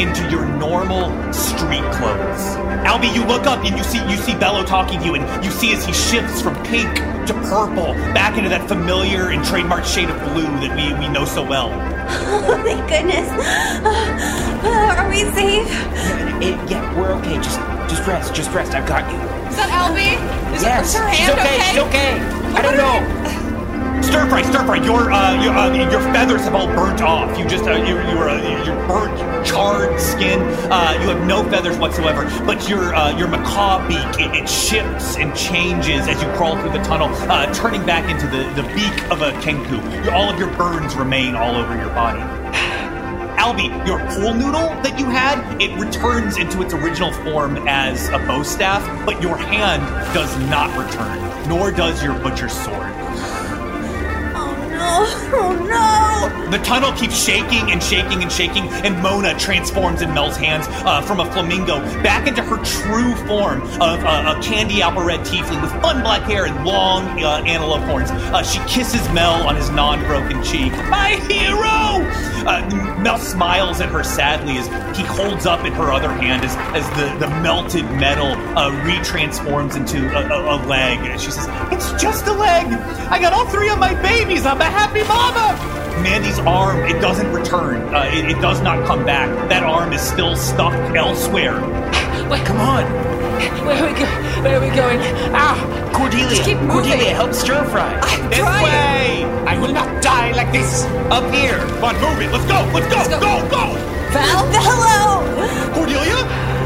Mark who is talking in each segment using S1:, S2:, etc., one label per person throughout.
S1: Into your normal street clothes. Albie, you look up and you see you see Bello talking to you, and you see as he shifts from pink to purple, back into that familiar and trademark shade of blue that we, we know so well.
S2: Oh, thank goodness. Are we safe?
S1: Yeah, it- yeah, we're okay. Just just rest, just rest. I've got you.
S3: Is that Albie? Is,
S1: yes,
S3: her
S1: she's
S3: hand
S1: okay, She's okay. I don't know. Stir fry, stir fry. Your uh, your, uh, your feathers have all burnt off. You just uh, you you're uh, your burnt, charred skin. Uh, you have no feathers whatsoever. But your uh, your macaw beak it, it shifts and changes as you crawl through the tunnel, uh, turning back into the, the beak of a kenku. All of your burns remain all over your body. Albie, your pool noodle that you had, it returns into its original form as a bow staff, but your hand does not return, nor does your butcher's sword.
S2: Oh no. Oh no.
S1: The tunnel keeps shaking and shaking and shaking, and Mona transforms in Mel's hands uh, from a flamingo back into her true form of uh, a candy apple red tiefling with fun black hair and long uh, antelope horns. Uh, she kisses Mel on his non broken cheek. My hero! Uh, Mel smiles at her sadly as he holds up in her other hand as, as the, the melted metal uh, retransforms into a, a, a leg. She says, It's just a leg! I got all three of my babies! I'm a happy mama! Mandy's arm, it doesn't return. Uh, it, it does not come back. That arm is still stuck elsewhere.
S4: Wait,
S1: Come on.
S4: where are we go? Where are we going? Ah,
S1: Cordelia,
S4: Just keep moving.
S1: Cordelia, help stir fry.
S4: I'm
S1: this
S4: trying.
S1: way.
S4: I will not die like this.
S1: Up here. Come on, move it. Let's go. Let's go.
S4: go.
S1: Go, go.
S2: Val, hello.
S1: Cordelia?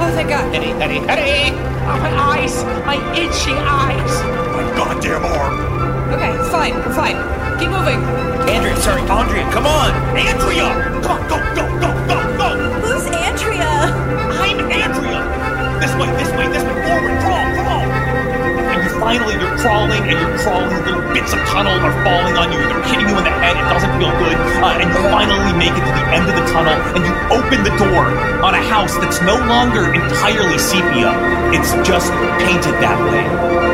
S4: Oh, thank God.
S1: Eddie, Eddie, Eddie.
S4: Oh, my eyes, my itching eyes.
S1: My goddamn arm.
S4: Okay, it's fine, we're fine. Keep moving.
S1: Andrea, sorry, Andrea, come on. Andrea. Come on, go, go, go, go, go.
S2: Who's Andrea?
S1: I'm Andrea. This way, this way, this way. Forward, crawl, crawl. And you finally, you're crawling and you're crawling. Little bits of tunnel are falling on you. They're hitting you in the head. It doesn't feel good. Uh, and you finally make it to the end of the tunnel and you open the door on a house that's no longer entirely sepia. It's just painted that way.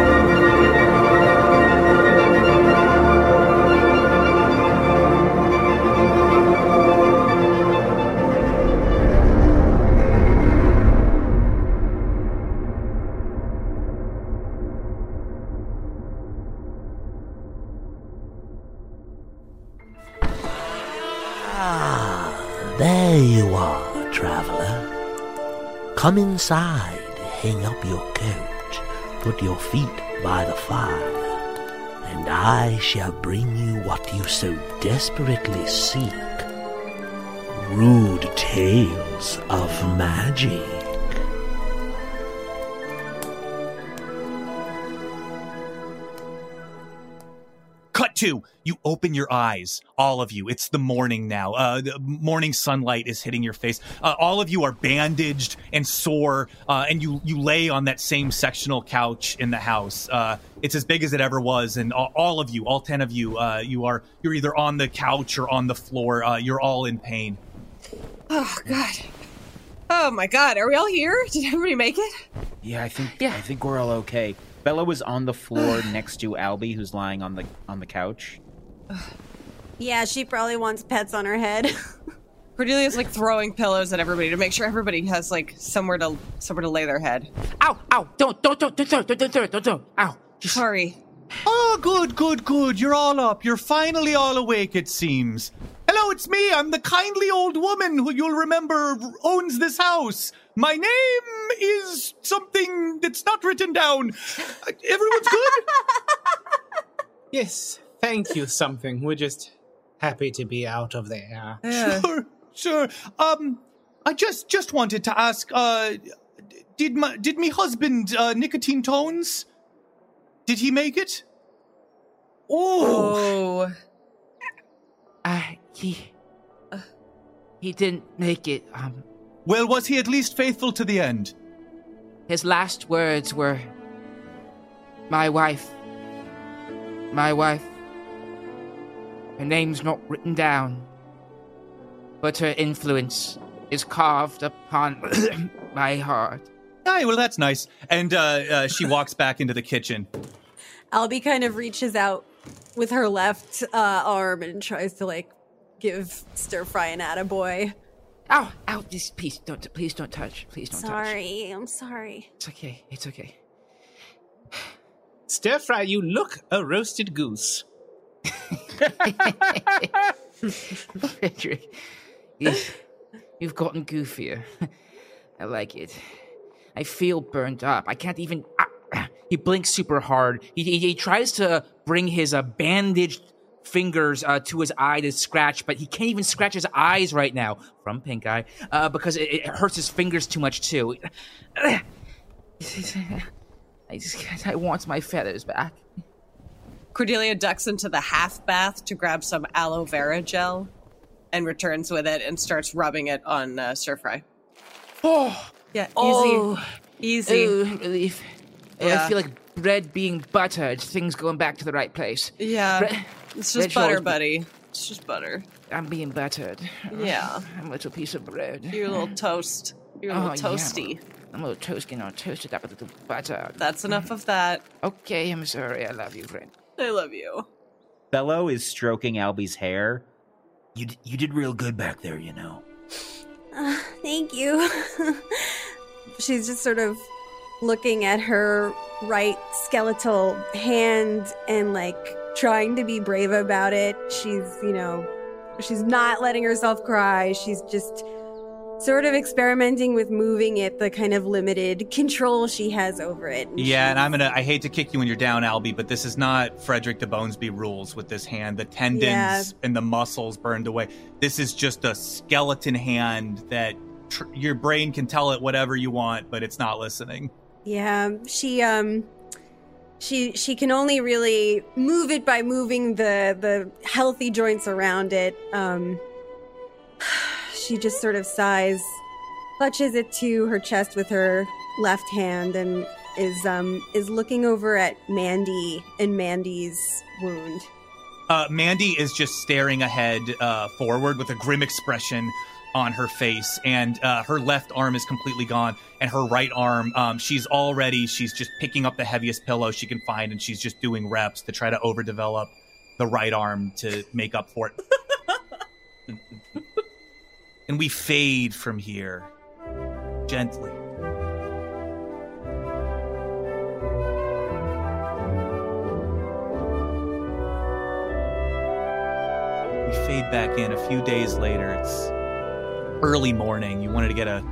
S5: Come inside, hang up your coat, put your feet by the fire, and I shall bring you what you so desperately seek rude tales of magic.
S1: Cut to you open your eyes, all of you. It's the morning now. Uh, the morning sunlight is hitting your face. Uh, all of you are bandaged and sore, uh, and you you lay on that same sectional couch in the house. Uh, it's as big as it ever was, and all, all of you, all ten of you, uh, you are you're either on the couch or on the floor. Uh, you're all in pain.
S6: Oh God. Oh my God. Are we all here? Did everybody make it?
S7: Yeah, I think yeah. I think we're all okay. Bello was on the floor next to Albie, who's lying on the on the couch.
S2: Yeah, she probably wants pets on her head.
S6: Cordelia's like throwing pillows at everybody to make sure everybody has like somewhere to somewhere to lay their head.
S4: Ow, ow, don't, don't, don't, don't, don't, don't, don't, don't, don't, ow. Just,
S6: Sorry.
S1: Oh, good, good, good. You're all up. You're finally all awake, it seems. Hello, it's me. I'm the kindly old woman who you'll remember owns this house. My name is something that's not written down. Uh, Everyone's good?
S8: Yes, thank you, something. We're just happy to be out of there.
S6: Yeah.
S1: Sure, sure. Um, I just just wanted to ask. Uh, did my did me husband uh, nicotine tones? Did he make it? Oh,
S6: Oh.
S4: Uh, he. he didn't make it. Um,
S1: well, was he at least faithful to the end?
S4: his last words were, "My wife. My wife. Her name's not written down, but her influence is carved upon my heart."
S1: Aye, well, that's nice. And uh, uh, she walks back into the kitchen.
S2: Albie kind of reaches out with her left uh, arm and tries to like give stir fry an attaboy.
S4: Ow! Ow! This please don't please don't touch. Please don't touch.
S2: Sorry, I'm sorry.
S4: It's okay. It's okay.
S8: Stir fry, you look a roasted goose.
S4: Frederick, you've, you've gotten goofier. I like it. I feel burned up. I can't even. ah. He blinks super hard. He, he, he tries to bring his uh, bandaged fingers uh, to his eye to scratch, but he can't even scratch his eyes right now from pink eye uh, because it, it hurts his fingers too much too. I just I want my feathers back.
S6: Cordelia ducks into the half bath to grab some aloe vera gel and returns with it and starts rubbing it on uh, stir fry.
S4: Oh,
S6: Yeah, easy.
S4: oh,
S6: Easy.
S4: Ooh, relief.
S6: Yeah.
S4: I feel like bread being buttered, things going back to the right place.
S6: Yeah.
S4: Bre-
S6: It's just
S4: should
S6: butter,
S4: always be-
S6: buddy. It's just butter.
S4: I'm being buttered.
S6: Yeah.
S4: I'm a little piece of bread.
S6: You're a little toast. You're a little
S4: Oh, yeah.
S6: toasty.
S4: I'm a little toasting or toasted up with a little butter.
S6: That's enough of that.
S4: Okay, I'm sorry. I love you, friend.
S6: I love you.
S7: Bello is stroking Albie's hair.
S5: You, d- you did real good back there, you know.
S2: Uh, thank you. She's just sort of looking at her right skeletal hand and like trying to be brave about it. She's, you know, she's not letting herself cry. She's just sort of experimenting with moving it, the kind of limited control she has over it.
S1: Yeah, and I'm gonna. I hate to kick you when you're down, Albie, but this is not Frederick de Bonesby rules with this hand. The tendons
S2: Yeah.
S1: and the muscles burned away. This is just a skeleton hand that tr- your brain can tell it whatever you want, but it's not listening.
S2: Yeah, she um she she can only really move it by moving the the healthy joints around it. Um she just sort of sighs, clutches it to her chest with her left hand and is um is looking over at Mandy and Mandy's wound.
S1: Uh, Mandy is just staring ahead uh, forward with a grim expression on her face, and uh, her left arm is completely gone, and her right arm, um, she's already, she's just picking up the heaviest pillow she can find, and she's just doing reps to try to overdevelop the right arm to make up for it. and we fade from here gently. We fade back in a few days later. It's early morning. You wanted to get a,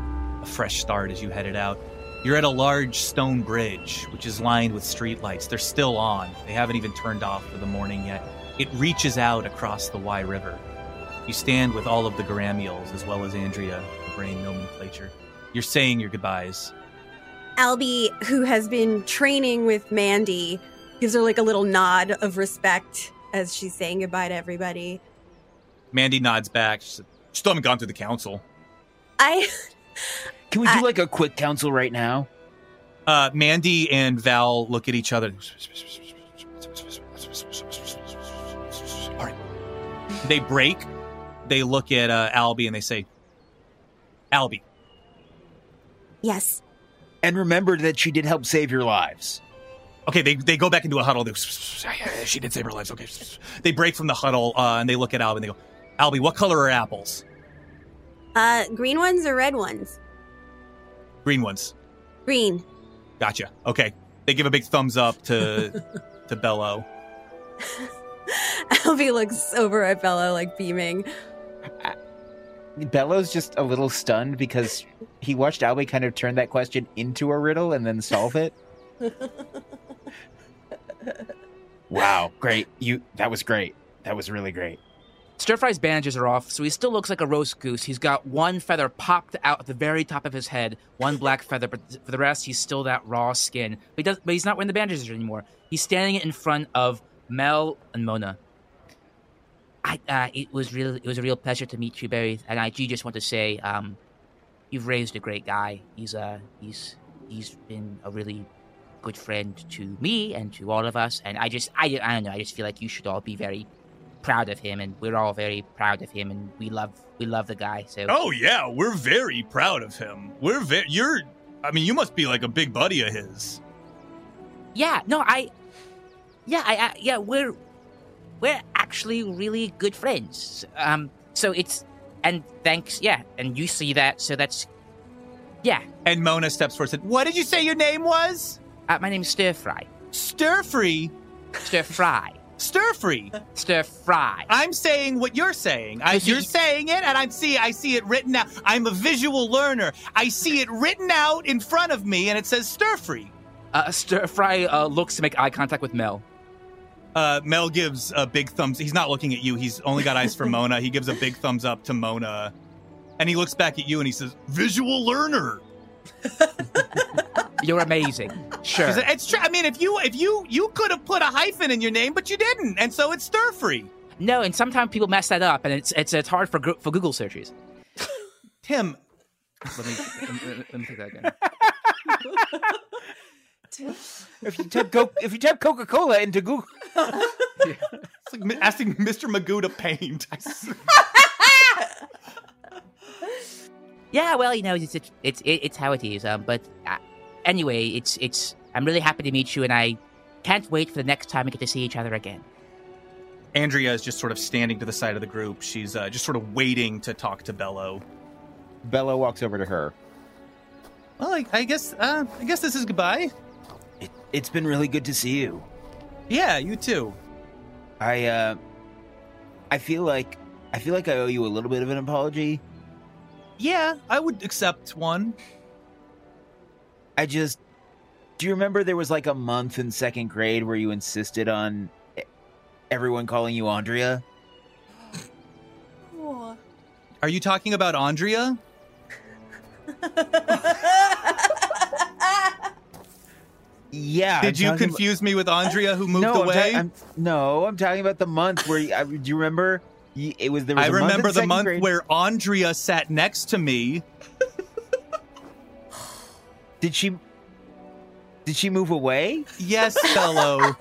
S1: a fresh start as you headed out. You're at a large stone bridge, which is lined with streetlights. They're still on. They haven't even turned off for the morning yet. It reaches out across the Wye River. You stand with all of the Garamiels, as well as Andrea, the brain nomenclature. You're saying your goodbyes.
S2: Albie, who has been training with Mandy, gives her like a little nod of respect as she's saying goodbye to everybody.
S1: Mandy nods back. Still haven't gone through the council.
S2: I
S7: Can we do
S2: I-
S7: like a quick council right now?
S1: Uh, Mandy and Val look at each other. All right. They break. They look at uh, Albie and they say, Albie,
S2: yes.
S7: And remember that she did help save your lives.
S1: Okay, they, they go back into a huddle. They, she did save her lives. Okay. They break from the huddle uh, and they look at Albie and they go, Albie, what color are apples?
S2: Uh green ones or red ones?
S1: Green ones.
S2: Green.
S1: Gotcha. Okay. They give a big thumbs up to to Bello.
S2: Albie looks over at Bello, like beaming.
S7: Bello's just a little stunned because he watched Albie kind of turn that question into a riddle and then solve it. wow, great. You that was great. That was really great.
S4: Stir Fry's bandages are off, so he still looks like a roast goose. He's got one feather popped out at the very top of his head, one black feather, but for the rest, he's still that raw skin. But, he does, but he's not wearing the bandages anymore. He's standing in front of Mel and Mona. I, uh, it was real. It was a real pleasure to meet you, Barry. And I do just want to say, um, you've raised a great guy. He's uh, he's he's been a really good friend to me and to all of us. And I just, I, I don't know. I just feel like you should all be very proud of him, and we're all very proud of him, and we love we love the guy. So
S1: Oh yeah, we're very proud of him. We're very you're I mean, you must be like a big buddy of his.
S4: yeah, no, I, yeah, I, I yeah, we're we're actually really good friends. Um, so it's and thanks, yeah, and you see that, so that's yeah.
S1: And Mona steps forward and said, What did you say your name was?
S4: Uh, my name's Stir Fry.
S1: Stir free.
S4: Stir Fry.
S1: Stir free.
S4: Stir Fry.
S1: I'm saying what you're saying. I, you're saying it, and I'm see. I see it written out. I'm a visual learner. I see it written out in front of me, and it says stir free.
S4: Uh, Stir Fry uh, looks to make eye contact with Mel.
S1: Uh, Mel gives a big thumbs. He's not looking at you. He's only got eyes for Mona. He gives a big thumbs up to Mona, and he looks back at you and he says, "Visual learner."
S4: You're amazing. Sure.
S1: 'Cause It's true. I mean, if you if you you could have put a hyphen in your name, but you didn't, and so it's stir free.
S4: No, and sometimes people mess that up, and it's it's it's hard for for Google searches.
S1: Tim,
S4: Let me let me, take that again.
S7: If you type co- if you type Coca Cola into Google,
S1: it's like asking Mr. Magoo to paint.
S4: Yeah, well, you know, it's it's it's, it's how it is. Um, but uh, anyway, it's it's. I'm really happy to meet you, and I can't wait for the next time we get to see each other again.
S1: Andrea is just sort of standing to the side of the group. She's uh, just sort of waiting to talk to Bello.
S7: Bella walks over to her.
S1: Well, I, I guess uh, I guess this is goodbye.
S7: It, it's been really good to see you.
S1: Yeah, you too.
S7: I uh I feel like I feel like I owe you a little bit of an apology.
S1: Yeah, I would accept one.
S7: I just do you remember there was like a month in second grade where you insisted on everyone calling you Andrea?
S1: Are you talking about Andrea?
S7: Yeah.
S1: Did
S7: I'm
S1: you confuse me with Andrea who moved
S7: about, no, I'm
S1: away?
S7: ta- I'm, no, I'm talking about the month where you, I, do you remember? It was there was
S1: I
S7: a month
S1: remember the month
S7: grade-
S1: where Andrea sat next to me.
S7: Did she did she move away?
S1: Yes, fellow.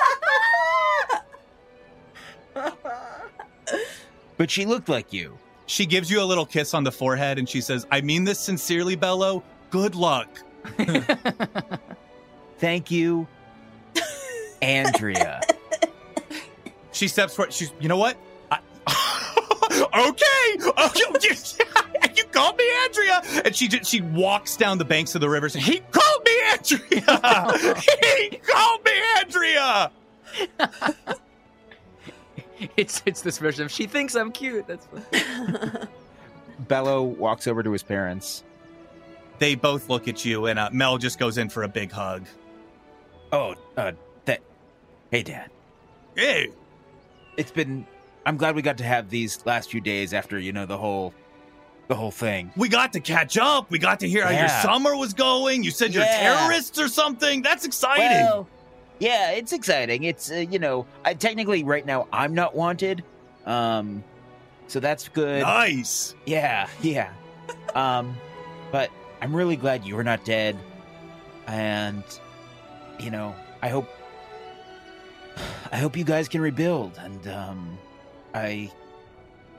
S7: But she looked like you.
S1: she gives you a little kiss on the forehead and she says, I mean this sincerely, Bello. Good luck.
S7: Thank you, Andrea.
S1: She steps forward. She's, you know what? I, okay. Okay. you called me Andrea. And she just, she walks down the banks of the river saying, he called me Andrea. he called me Andrea.
S4: It's it's this version of she thinks I'm cute. That's funny.
S7: Bello walks over to his parents.
S1: They both look at you and uh, Mel just goes in for a big hug.
S7: Oh, uh, that. Hey, Dad.
S1: Hey,
S7: It's been. I'm glad we got to have these last few days after you know the whole, the whole thing.
S1: we got to catch up. We got to hear how your summer was going. You said you're
S7: Yeah.
S1: terrorists or something. That's exciting.
S7: Well, yeah, it's exciting. It's uh, you know, I, technically right now I'm not wanted, um, so that's good.
S1: nice.
S7: Yeah, yeah. Um, but I'm really glad you're not dead, and you know, I hope, I hope you guys can rebuild. And um, I,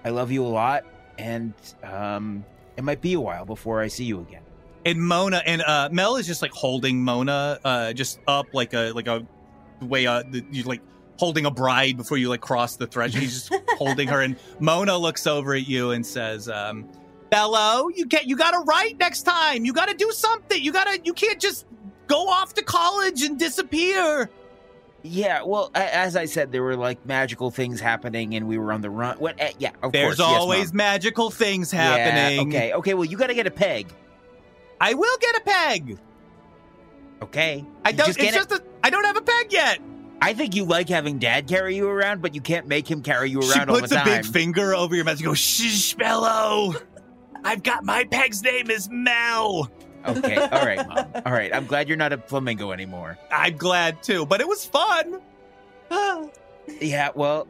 S7: I love you a lot, and um, it might be a while before I see you again.
S1: and Mona and uh, Mel is just like holding Mona, uh, just up like a like a way uh, the- you like holding a bride before you like cross the threshold. He's just holding her, and Mona looks over at you and says, um, "Bello, you get you got to write next time. You got to do something. You got to you can't just go off to college and disappear."
S7: Yeah, well, as I said, there were like magical things happening, and we were on the run. What? Uh, yeah, of
S1: There's
S7: course. yes,
S1: always
S7: Mom.
S1: magical things
S7: Yeah,
S1: happening.
S7: okay, okay. Well, you got to get a peg.
S1: I will get a peg.
S7: Okay.
S1: I
S7: You
S1: don't.
S7: just
S1: it's just a, I don't have a peg yet.
S7: I think you like having Dad carry you around, but you can't make him carry you
S1: She
S7: around all
S1: puts
S7: the
S1: a
S7: time.
S1: big finger over your mouth and goes, "Shh, Bello. I've got my peg's name is Mel."
S7: Okay, all right, Mom. All right. I'm glad you're not a flamingo anymore.
S1: I'm glad too, but it was fun.
S7: Yeah, well,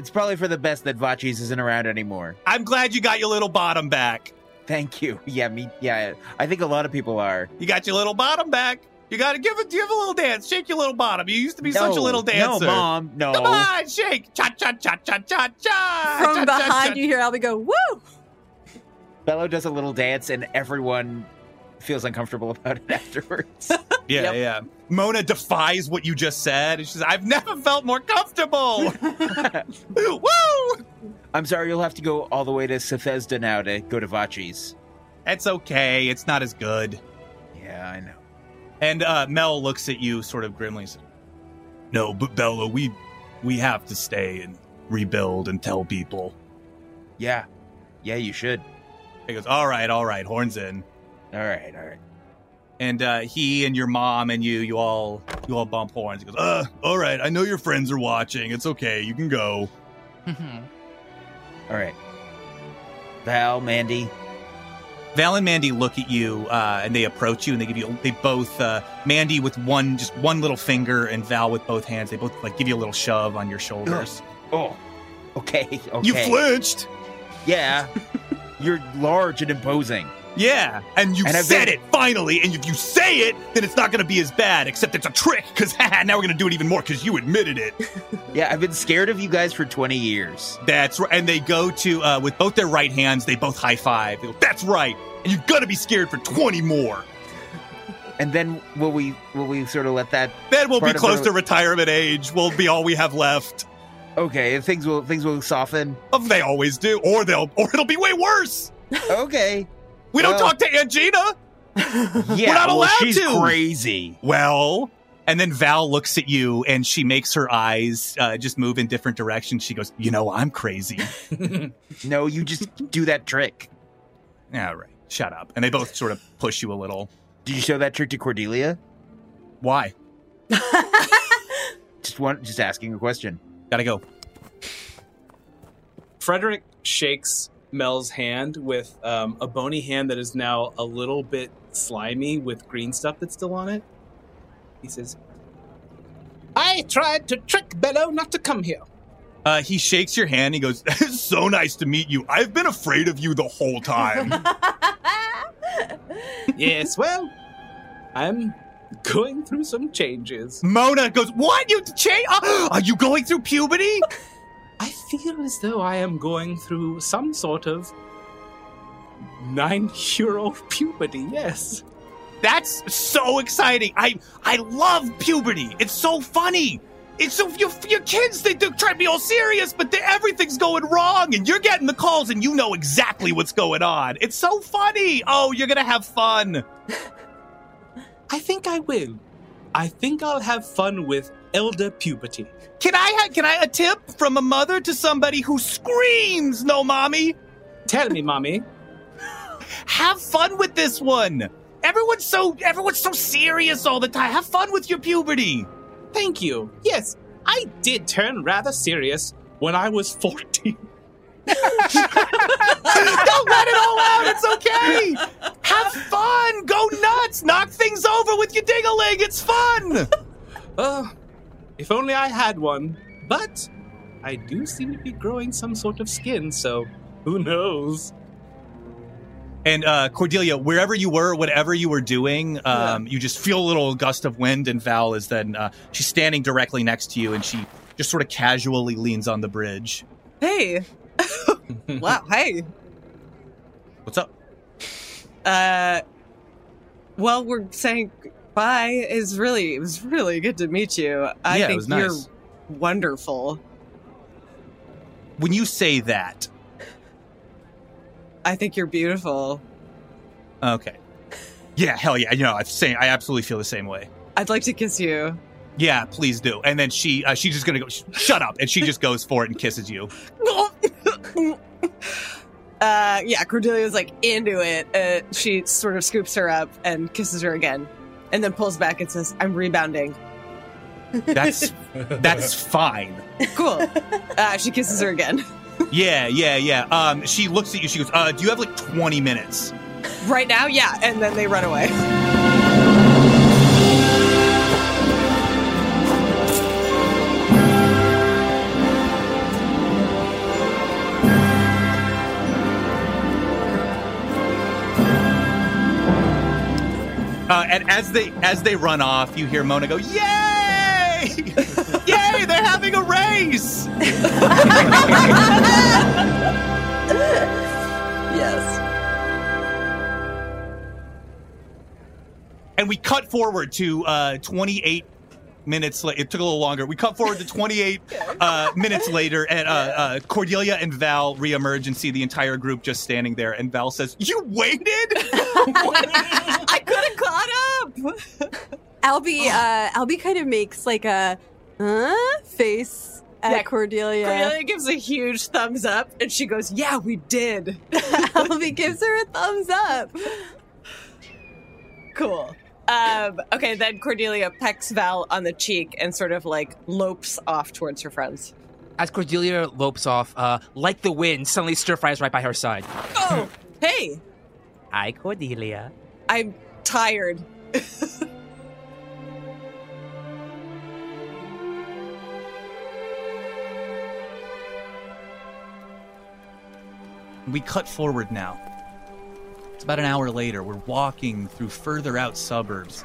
S7: it's probably for the best that Vachis isn't around anymore.
S1: I'm glad you got your little bottom back.
S7: Thank you. Yeah, me. Yeah, I think a lot of people are.
S1: You got your little bottom back. You got to give it. Give a little dance. Shake your little bottom. You used to be such a little dancer.
S7: No, Mom. No.
S1: Come on, shake. Cha cha cha cha cha cha.
S2: From
S1: cha, cha,
S2: behind
S1: cha.
S2: you hear Albie go, woo!
S7: Bello does a little dance, and everyone feels uncomfortable about it afterwards.
S1: Yeah,
S6: Yep.
S1: yeah. Mona defies what you just said. and She says, "I've never felt more comfortable." Woo!
S7: I'm sorry, you'll have to go all the way to Bethesda now to go to Vachis.
S1: It's okay. It's not as good.
S7: Yeah, I know.
S1: And uh, Mel looks at you sort of grimly. says, No, but Bello, we we have to stay and rebuild and tell people.
S7: Yeah, yeah, you should.
S1: He goes, "All right, all right, horns in."
S7: All right, all right.
S1: And uh, he and your mom and you, you all, you all bump horns. He goes, "Uh, all right. I know your friends are watching. It's okay. You can go."
S7: All right. Val, Mandy.
S1: Val and Mandy look at you uh, and they approach you and they give you they both uh, Mandy with one just one little finger and Val with both hands they both like give you a little shove on your shoulders.
S7: Oh, okay, okay.
S1: You flinched,
S7: Yeah, you're large and imposing.
S1: Yeah, and you
S7: And
S1: said
S7: been-
S1: it finally. And if you say it, then it's not going to be as bad. Except it's a trick because now we're going to do it even more because you admitted it.
S7: Yeah, I've been scared of you guys for 20 years.
S1: That's right. And they go to uh, with both their right hands. They both high five. Go, That's right. And you're gonna be scared for twenty more.
S7: And then will we will we sort of let that?
S1: Then we'll be close
S7: the-
S1: to retirement age. We'll be all we have left.
S7: Okay, things will things will soften.
S1: Oh, They always do, or they'll, or it'll be way worse.
S7: Okay.
S1: We don't
S7: Well-
S1: talk to Angina.
S7: Yeah, we're
S1: not
S7: well,
S1: allowed
S7: she's
S1: to.
S7: crazy.
S1: Well, and then Val looks at you and she makes her eyes uh, just move in different directions. She goes, "You know, I'm crazy."
S7: No, you just do that trick.
S1: yeah, right. Shut up. And they both sort of push you a little.
S7: Did you show that trick to Cordelia?
S1: Why?
S7: Just one, just asking a question.
S1: Gotta go.
S9: Frederick shakes Mel's hand with um, a bony hand that is now a little bit slimy with green stuff that's still on it. He says, I tried to trick Bello not to come here.
S1: Uh, he shakes your hand. He goes, "It's so nice to meet you. I've been afraid of you the whole time."
S9: yes, well, I'm going through some changes.
S1: Mona goes, "What? You change? Are you going through puberty?"
S9: I feel as though I am going through some sort of nine year old puberty, yes.
S1: That's so exciting. I I love puberty. It's so funny. It's so your your kids they do try to be all serious, but everything's going wrong, and you're getting the calls, and you know exactly what's going on. It's so funny. Oh, you're gonna have fun.
S9: I think I will. I think I'll have fun with elder puberty.
S1: Can I ha- can I a tip from a mother to somebody who screams no, mommy?
S9: Tell me, mommy.
S1: Have fun with this one. Everyone's so everyone's so serious all the time. Have fun with your puberty.
S9: Thank you. Yes, I did turn rather serious when I was 14.
S1: Don't let it all out. It's okay. Have fun. Go nuts. Knock things over with your dingaling. It's fun.
S9: Uh, if only I had one. But I do seem to be growing some sort of skin, so who knows?
S1: And uh, Cordelia, wherever you were, whatever you were doing, um, you just feel a little gust of wind. And Val is then uh, she's standing directly next to you, and she just sort of casually leans on the bridge.
S6: Hey. wow. Hey.
S1: What's up?
S6: Uh, well, we're saying bye. Is really it was really good to meet you. I
S1: Yeah,
S6: think
S1: nice.
S6: you're wonderful.
S1: When you say that,
S6: I think you're beautiful.
S1: okay, yeah, hell yeah, you know, I'm saying I absolutely feel the same way.
S6: I'd like to kiss you.
S1: Yeah, please do. And then she uh, she's just gonna go. Shut up! And she just goes for it and kisses you.
S6: Uh, yeah, Cordelia's like into it. Uh, she sort of scoops her up and kisses her again, and then pulls back and says, "I'm rebounding."
S1: That's that's fine.
S6: Cool. Uh, she kisses her again.
S1: Yeah, yeah, yeah. Um, she looks at you. She goes, uh, "Do you have like twenty minutes?"
S6: Right now, yeah, and then they run away.
S1: Uh, and as they as they run off, you hear Mona go, "Yay! Yay! They're having a race!"
S6: yes.
S1: And we cut forward to uh, 28 minutes. La- it took a little longer. We cut forward to 28 uh, minutes later, and uh, uh, Cordelia and Val reemerge and see the entire group just standing there. And Val says, "You waited."
S6: I could have caught up.
S2: Albie, uh, Albie kind of makes like a huh face at
S6: Yeah,
S2: Cordelia.
S6: Cordelia gives a huge thumbs up, and she goes, "Yeah, we did."
S2: Albie gives her a thumbs up.
S6: Cool. Um, okay, then Cordelia pecks Val on the cheek and sort of like lopes off towards her friends.
S4: As Cordelia lopes off, uh, like the wind, suddenly Stir Fry is right by her side.
S6: Oh, hey,
S4: Hi, Cordelia.
S6: I'm tired.
S1: We cut forward now. It's about an hour later. We're walking through further out suburbs.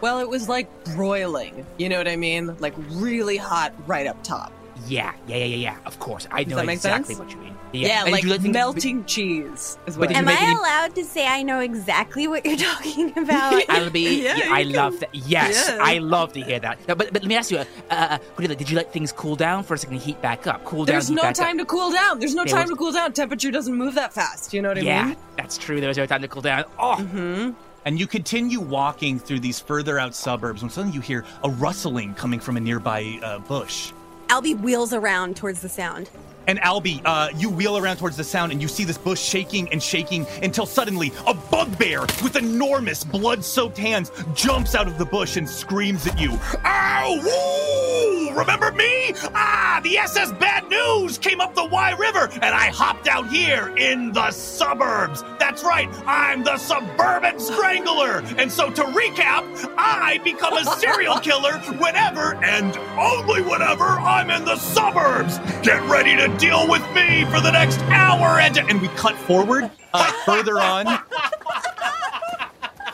S6: Well, it was like broiling. You know what I mean? Like really hot right up top.
S4: Yeah, yeah, yeah, yeah, yeah. Of course, I know
S6: that make
S4: exactly
S6: sense?
S4: what you mean.
S6: Yeah,
S4: And
S6: like
S4: did you let
S6: melting cheese is what
S4: did
S2: Am I
S4: any-
S2: allowed to say I know exactly what you're talking about?
S4: Albie,
S6: Yeah,
S4: yeah, I
S6: can-
S4: love that. Yes,
S6: Yeah.
S4: I love to hear that. No, but, but let me ask you, uh, uh, did you let things cool down for a second, heat back up? Cool down,
S6: There's
S4: heat
S6: no
S4: back
S6: time
S4: up.
S6: to cool down. There's no
S4: There
S6: time
S4: was-
S6: to cool down. Temperature doesn't move that fast. You know what I
S4: Yeah,
S6: mean?
S4: Yeah, that's true. There was no time to cool down. Oh,
S6: Mm-hmm.
S1: And you continue walking through these further out suburbs when suddenly you hear a rustling coming from a nearby uh, bush.
S2: Albie wheels around towards the sound.
S1: And Albie, uh, you wheel around towards the sound and you see this bush shaking and shaking until suddenly a bugbear with enormous blood soaked hands jumps out of the bush and screams at you. Ow! Woo! Remember me? Ah, the SS Bad News came up the Y River and I hopped out here in the suburbs. That's right, I'm the suburban strangler. And so to recap, I become a serial killer whenever and only whenever I'm in the suburbs. Get ready to deal with me for the next hour and and we cut forward uh, further on.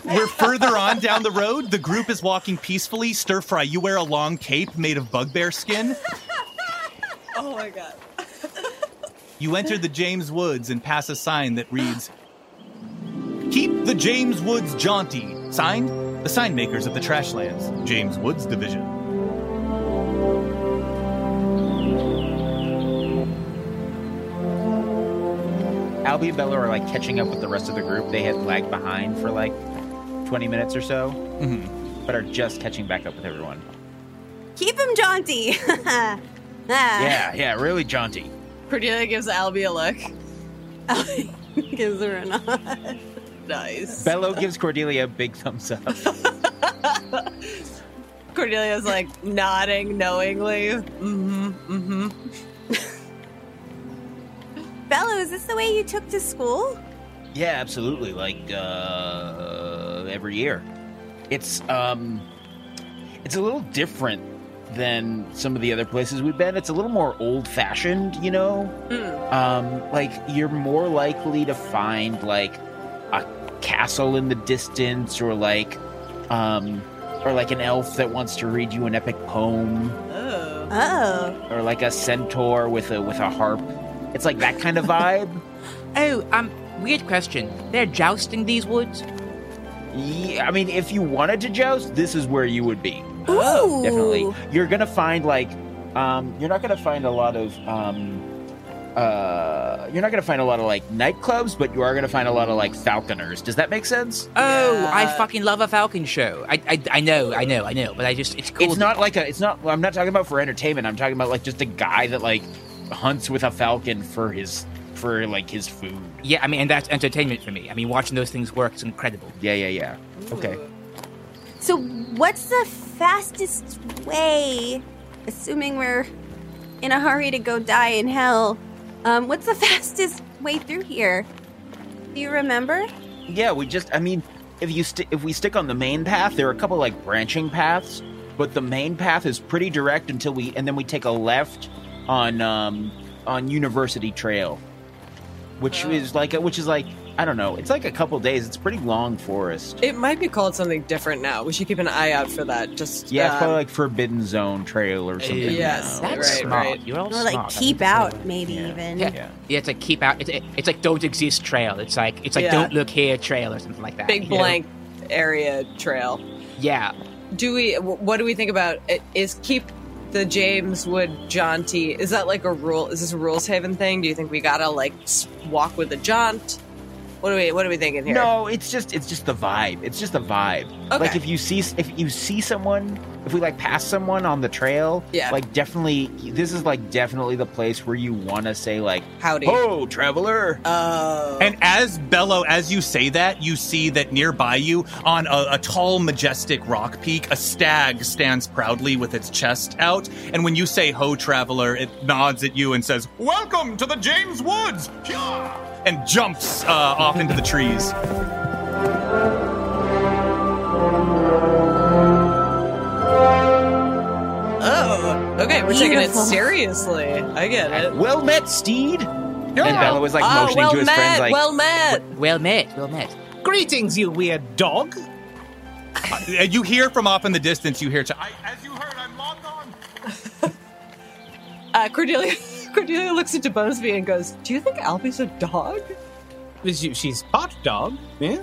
S1: We're further on down the road. The group is walking peacefully. Stir fry, you wear a long cape made of bugbear skin.
S6: Oh my god.
S1: You enter the James Woods and pass a sign that reads, Keep the James Woods jaunty. Signed, the sign makers of the Trashlands, James Woods Division.
S7: Albie and Bello are like catching up with the rest of the group. They had lagged behind for like 20 minutes or so,
S1: Mhm.
S7: but are just catching back up with everyone.
S2: Keep him jaunty. ah.
S7: Yeah, yeah, really jaunty.
S6: Cordelia gives Albie a look.
S2: Albie gives her a nod.
S6: Nice.
S7: Bello gives Cordelia a big thumbs up.
S6: Cordelia's like nodding knowingly. Mm-hmm. Mm-hmm.
S2: Bello, is this the way you took to school?
S7: Yeah, absolutely. Like uh, every year, it's um, it's a little different than some of the other places we've been. It's a little more old-fashioned, you know. Um, like you're more likely to find like a castle in the distance, or like um, or like an elf that wants to read you an epic poem,
S6: Oh.
S2: Oh.
S7: or like a centaur with a with a harp. It's like that kind of vibe.
S4: oh, um, weird question. They're jousting these woods?
S7: Yeah, I mean, if you wanted to joust, this is where you would be.
S2: Ooh.
S7: Definitely. You're gonna find like, um, you're not gonna find a lot of um, uh, you're not gonna find a lot of like nightclubs, but you are gonna find a lot of like falconers. Does that make sense?
S4: Oh, I fucking love a Falcon show. I, I, I know, I know, I know, but I just it's cool.
S7: It's not like a. It's not. I'm not talking about for entertainment. I'm talking about like just a guy that like hunts with a falcon for his for like his food.
S4: Yeah, I mean, and that's entertainment for me. I mean, watching those things work is incredible.
S7: Yeah, yeah, yeah. Okay.
S2: So, what's the fastest way, assuming we're in a hurry to go die in hell? Um, what's the fastest way through here? Do you remember?
S7: Yeah, we just. I mean, if you sti if we stick on the main path, there are a couple like branching paths, but the main path is pretty direct until we, and then we take a left on um on University Trail, which is like a, which is like I don't know. It's like a couple days. It's pretty long forest.
S6: It might be called something different now. We should keep an eye out for that. Just
S7: Yeah, it's
S6: um,
S7: probably like Forbidden Zone Trail or something.
S6: Yes,
S7: now.
S4: That's
S6: right,
S4: smart.
S6: right.
S4: You're all
S2: Or like keep out, maybe even.
S4: Yeah.
S7: Yeah.
S4: yeah, it's like keep out. It's, it's like don't exist trail. It's like it's like
S6: Yeah.
S4: don't look here trail or something like that.
S6: big
S4: you know?
S6: blank area trail.
S4: Yeah,
S6: Do we? What do we think about? it? Is keep the James Wood jaunty? Is that like a rule? Is this a rules haven thing? Do you think we gotta like walk with a jaunt? What are we? What are we thinking here?
S7: No, it's just it's just the vibe. It's just the vibe.
S6: Okay.
S7: Like if you see if you see someone, if we like pass someone on the trail,
S6: Yeah.
S7: like definitely this is like definitely the place where you want to say like
S6: Howdy.
S7: "Ho, traveler."
S6: Oh.
S1: And as Bello, as you say that, you see that nearby you, on a, a tall, majestic rock peak, a stag stands proudly with its chest out. And when you say "Ho, traveler," it nods at you and says, "Welcome to the James Woods," Hyah! and jumps uh, off into the trees.
S6: Okay, we're taking it
S2: Beautiful.
S6: seriously. I get it.
S7: well met, steed. And Bello was like
S6: oh,
S7: motioning
S6: well
S7: to his
S6: met.
S7: friends like
S6: well met.
S4: well met, well met.
S8: Greetings, you weird dog.
S1: Uh, you hear from off in the distance. You hear, to, I, as you heard, I'm long gone.
S6: Uh, Cordelia. Cordelia looks into Bonesby and goes, "Do you think Albie's a dog?"
S8: She- She's part dog. Yeah.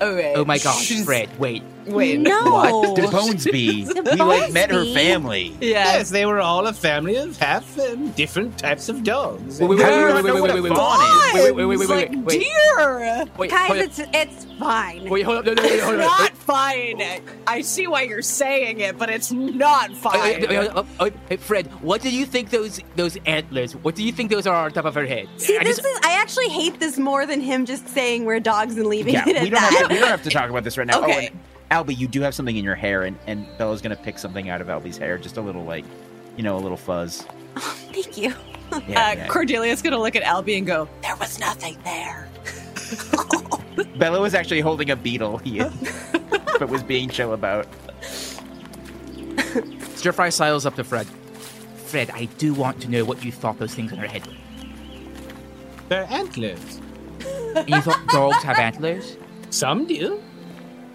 S6: Okay.
S4: Oh my god,
S6: She's-
S4: Fred, wait.
S6: Wait.
S2: No.
S7: what? The Bonesby. we like met her family.
S6: Yeah.
S8: Yes, they were all a family of half um, different types of dogs.
S4: Wait, wait,
S7: How do you
S4: wait,
S7: not
S4: wait,
S7: know
S4: wait,
S7: what
S4: wait,
S7: a
S4: wait, wait,
S7: fawn is?
S4: wait, wait, wait, wait, wait,
S6: like
S4: wait, wait.
S6: deer.
S4: Wait,
S2: Guys,
S4: hold up.
S2: it's it's fine.
S4: Wait, hold up, no, no, no, hold
S6: It's
S4: up.
S6: not fine. I see why you're saying it, but it's not
S4: Wait,
S6: fine.
S4: wait, wait, hold up. Oh, hey, Fred, what do you think those those antlers? What do you think those are on top of her head?
S2: See,
S4: I
S2: this
S4: just-
S2: is. I actually hate this more than him just saying we're dogs and leaving
S7: Yeah,
S2: it at
S7: we don't
S2: that.
S7: have to, we don't have to talk about this right now.
S6: Okay.
S7: Oh, and Albie, you do have something in your hair, and and Bello's gonna pick something out of Albie's hair, just a little like, you know, a little fuzz.
S2: Thank you.
S6: uh,
S7: Yeah, yeah.
S6: Cordelia's gonna look at Albie and go, "There was nothing there."
S7: Bello was actually holding a beetle, he, but was being chill about.
S4: Stir fry sidles up to Fred. Fred, I do want to know what you thought those things on her head were.
S8: They're antlers.
S4: And you thought dogs have antlers?
S8: Some do.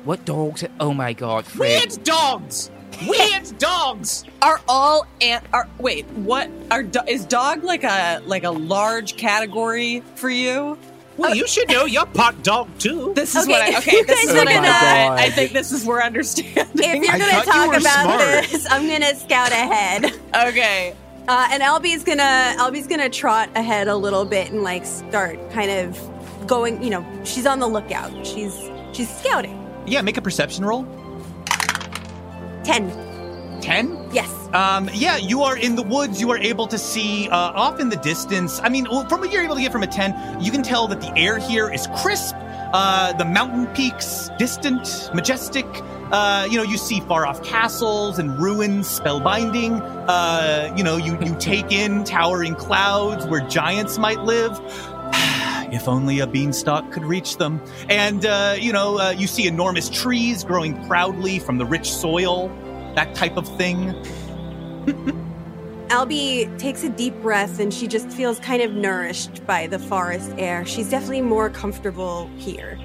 S4: What dogs? Oh my god, Fred.
S8: Weird dogs. Weird dogs.
S6: Are all ant? Are wait? What are do- is dog like a like a large category for you?
S8: Well, you should know you're part dog too.
S6: This is
S2: Okay,
S6: what I okay.
S2: you
S6: This
S2: guys
S6: is
S2: are
S6: what
S2: gonna-
S6: got. I think this is we're understanding.
S2: If you're gonna
S7: thought you
S2: talk about
S7: smart.
S2: this, I'm gonna scout ahead.
S6: okay.
S2: Uh, and Albie's gonna Albie's gonna trot ahead a little bit and like start kind of going. You know, she's on the lookout. She's she's scouting.
S1: Yeah, make a perception roll.
S2: Ten.
S1: Ten.
S2: Yes.
S1: Um, yeah, you are in the woods. You are able to see uh, off in the distance. I mean, from what you're able to get from a 10, you can tell that the air here is crisp. Uh, the mountain peaks, distant, majestic. Uh, you know, you see far off castles and ruins, spellbinding. Uh, you know, you, you take in towering clouds where giants might live. If only a beanstalk could reach them. And, uh, you know, uh, you see enormous trees growing proudly from the rich soil, that type of thing.
S2: Albie takes a deep breath and she just feels kind of nourished by the forest air. She's definitely more comfortable here.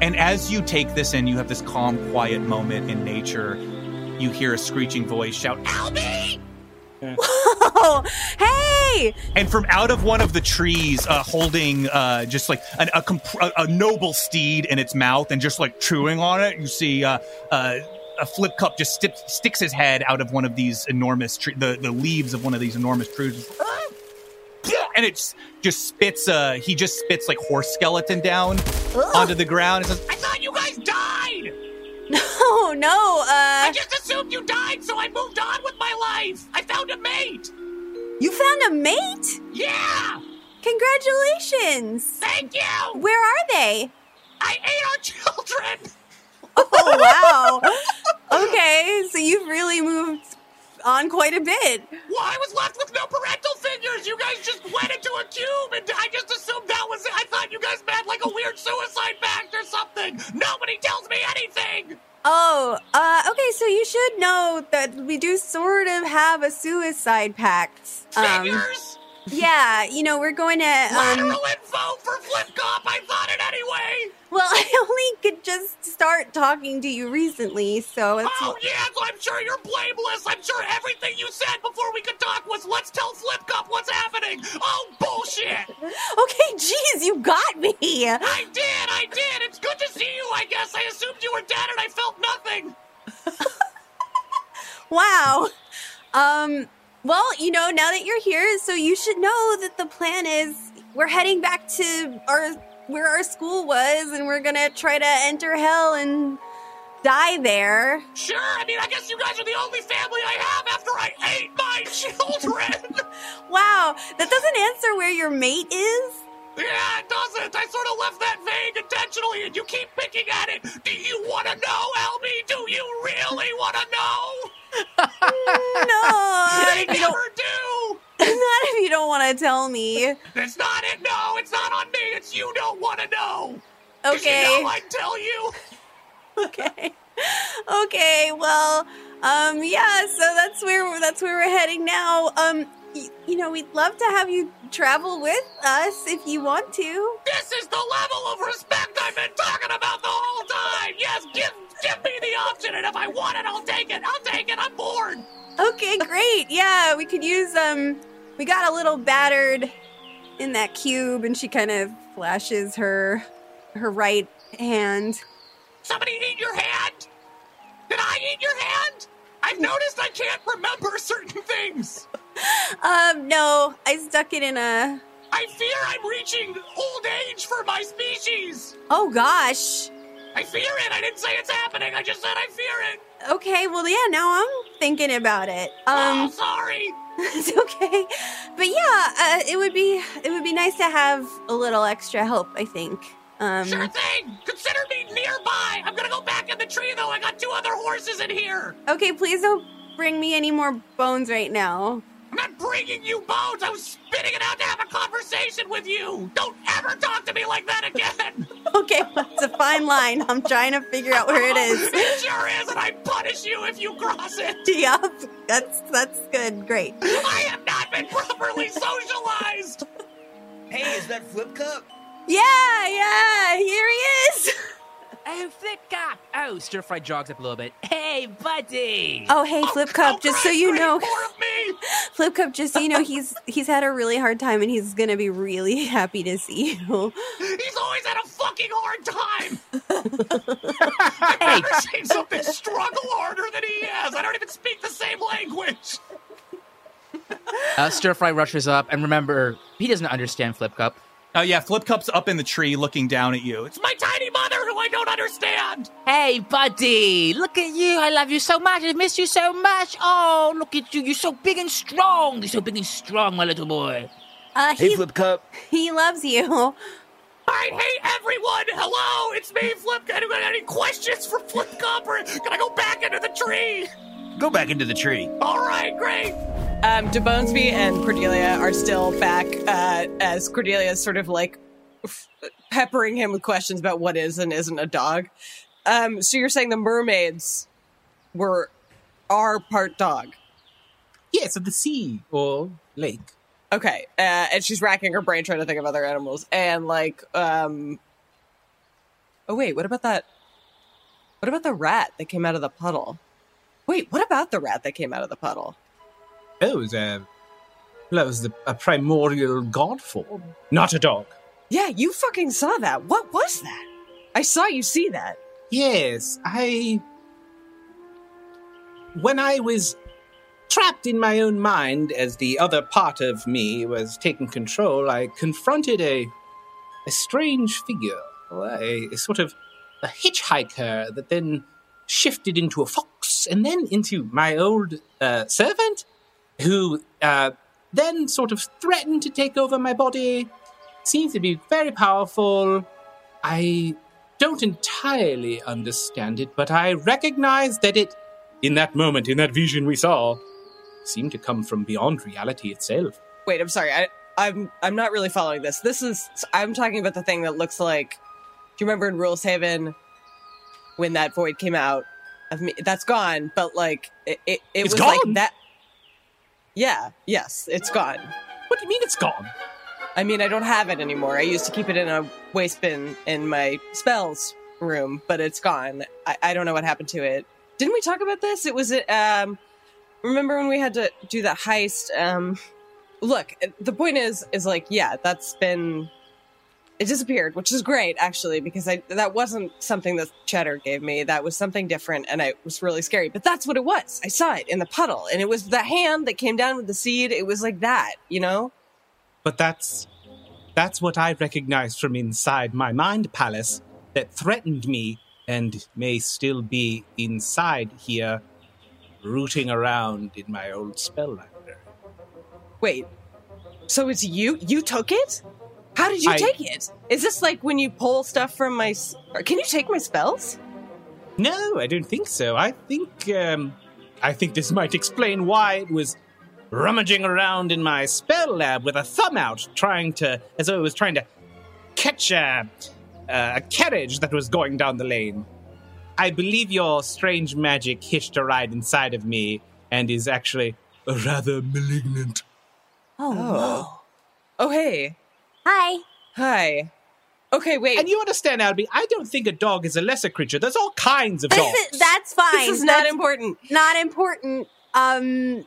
S1: And as you take this in, you have this calm, quiet moment in nature. You hear a screeching voice shout, Albie!
S2: Oh, hey!
S1: And from out of one of the trees, uh, holding uh, just like an, a, comp- a, a noble steed in its mouth and just like chewing on it, you see uh, uh, a flip cup just sticks his head out of one of these enormous tre- the, the leaves of one of these enormous trees.
S10: and it just spits. Uh, he just spits like horse skeleton down onto the ground and says, "I thought you guys died.
S2: No, no,
S10: I
S2: uh,
S10: just assumed you died, so I moved on with my life. I found a mate.
S2: You found a mate?
S10: Yeah,
S2: Congratulations!
S10: thank you.
S2: Where are they?
S10: I ate our children.
S2: Oh wow. okay, so you've really moved on quite a bit.
S10: Well, I was left with no parental figures. You guys just went into a cube, and I just assumed that was it. I thought you guys meant like a weird suicide pact or something. Nobody tells me anything.
S2: Oh, uh, okay, so you should know that we do sort of have a suicide pact. Um,
S10: Figures.
S2: Yeah, you know, we're going to, um,
S10: Lateral info for Flip Cup. I thought it anyway.
S2: well, I only could just start talking to you recently, so it's,
S10: Oh yeah, so I'm sure you're blameless. I'm sure everything you said before we could talk was let's tell Flip Cup what's happening. Oh bullshit.
S2: okay, geez, you got me.
S10: I did, I did. It's good to see you, I guess. I assumed you were dead and I felt nothing.
S2: Wow. Um, well, you know, now that you're here, so you should know that the plan is we're heading back to our where our school was and we're going to try to enter hell and die there.
S10: Sure, I mean, I guess you guys are the only family I have after I ate my children.
S2: Wow, that doesn't answer where your mate is.
S10: yeah, it doesn't. I sort of left that vague intentionally, and you keep picking at it. Do you want to know, Albie? Do you really want to know?
S2: No,
S10: They
S2: if you don't,
S10: never do.
S2: not if you don't want to tell me.
S10: That's not it. No, it's not on me. It's you don't want to know.
S2: Okay.
S10: You know I'd tell you.
S2: okay okay well um yeah so that's where that's where we're heading now um you know we'd love to have you travel with us if you want to
S10: This is the level of respect I've been talking about the whole time. Yes, give give me the option, and if I want it, I'll take it. I'll take it. I'm bored.
S2: okay great yeah we could use um we got a little battered in that cube and she kind of flashes her her right hand
S10: Somebody eat your hand? Did I eat your hand? I've noticed I can't remember certain things.
S2: um no i stuck it in a
S10: I fear I'm reaching old age for my species.
S2: oh gosh
S10: I fear it. I didn't say it's happening. I just said I fear it.
S2: okay well yeah now i'm thinking about it
S10: oh,
S2: um
S10: sorry.
S2: it's okay but yeah uh, it would be it would be nice to have a little extra help i think um
S10: Sure thing. Consider me nearby. I'm gonna go back in the tree though. I got two other horses in here.
S2: okay please don't bring me any more bones right now
S10: I'm not bringing you bones. I was spitting it out to have a conversation with you. Don't ever talk to me like that again.
S2: okay well, it's a fine line i'm trying to figure out where it oh, is
S10: It sure is, and I punish you if you cross it.
S2: yep that's that's good great
S10: I have not been properly socialized.
S7: Hey, is that Flip Cup?
S2: yeah yeah here he is
S4: Oh, Flip Cup. Oh, Stir Fry jogs up a little bit. Hey, buddy!
S2: oh hey flip cup
S10: Oh,
S2: just so you know
S10: more of me.
S2: flip cup just so you know he's he's had a really hard time and he's gonna be really happy to see you
S10: He's always had a fucking hard time. I've never seen something struggle harder than he has. I don't even speak the same language.
S4: Uh, Stir Fry rushes up, and remember, he doesn't understand Flip Cup.
S10: Oh yeah, Flip Cup's up in the tree looking down at you. It's my tiny mother who I don't understand.
S4: Hey, buddy! Look at you! I love you so much! I miss you so much! Oh, look at you! You're so big and strong! You're so big and strong, my little boy!
S2: uh
S7: Hey,
S2: he,
S7: Flip Cup.
S2: he loves you
S10: I hate everyone. Hello, it's me, Flip. Anyone got any questions for Flip Cup, or can I go back into the tree?
S7: Go back into the tree.
S10: All right, great.
S6: Um, DeBonesby and Cordelia are still back uh, as Cordelia is sort of like f- peppering him with questions about what is and isn't a dog. Um, so you're saying the mermaids were are part dog?
S8: Yes, of the sea or lake.
S6: Okay, uh, and she's racking her brain trying to think of other animals and like, um, oh wait, what about that? What about the rat that came out of the puddle? Wait, what about the rat that came out of the puddle?
S8: Oh, it was a, that was the, a primordial god form, not a dog.
S6: Yeah, you fucking saw that. What was that? I saw you see that.
S8: Yes, I. When I was trapped in my own mind as the other part of me was taking control, I confronted a a strange figure, a, a sort of a hitchhiker that then shifted into a fox and then into my old uh, servant, who uh, then sort of threatened to take over my body. Seems to be very powerful. I don't entirely understand it, but I recognize that it, in that moment, in that vision we saw, seemed to come from beyond reality itself.
S6: Wait, I'm sorry. I, I'm I'm not really following this. This is I'm talking about the thing that looks like. Do you remember in Rules Haven when that void came out? Of me, that's gone. But like it, it, it
S8: It's
S6: was
S8: gone?
S6: like that. Yeah. Yes, it's gone.
S8: What do you mean it's gone?
S6: I mean, I don't have it anymore. I used to keep it in a waste bin in my spells room, but it's gone. I, I don't know what happened to it. Didn't we talk about this? It was um. Remember when we had to do that heist? Um, look, the point is, is like, yeah, that's been. It disappeared, which is great actually, because I that wasn't something that Cheddar gave me. That was something different, and I was really scary. But that's what it was. I saw it in the puddle, and it was the hand that came down with the seed. It was like that, you know.
S8: But that's that's what I recognized from inside my mind palace that threatened me and may still be inside here, rooting around in my old spell library.
S6: Wait, so it's you? You took it? How did you
S8: I-
S6: take it? Is this like when you pull stuff from my? Can you take my spells?
S8: No, I don't think so. I think um, I think this might explain why it was rummaging around in my spell lab with a thumb out, trying to, as though it was trying to catch a, a carriage that was going down the lane. I believe your strange magic hitched a ride inside of me and is actually rather malignant.
S2: Oh,
S6: Oh, hey,
S2: hi.
S6: hi. Okay, wait.
S8: And you understand, Albie, I don't think a dog is a lesser creature. There's all kinds of
S2: This
S8: dogs.
S2: is, that's fine.
S6: this is not
S2: That's
S6: important.
S2: not important. Um,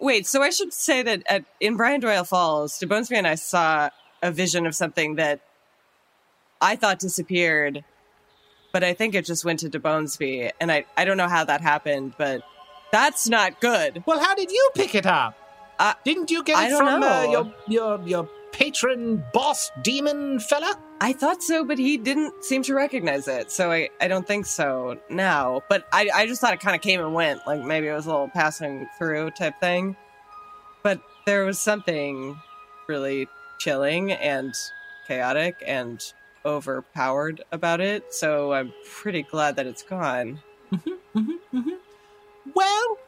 S6: Wait, so I should say that at, in Brian Doyle Falls, DeBonesby and I saw a vision of something that I thought disappeared, but I think it just went to DeBonesby, and I I don't know how that happened, but that's not good.
S8: Well, how did you pick it up?
S6: Uh,
S8: Didn't you get it
S6: don't
S8: from uh, your your your patron boss demon fella?
S6: I thought so, but he didn't seem to recognize it, so I, I don't think so now. But I, I just thought it kind of came and went, like maybe it was a little passing through type thing. But there was something really chilling and chaotic and overpowered about it, so I'm pretty glad that it's gone. Mm-hmm, mm-hmm, mm-hmm.
S8: Well,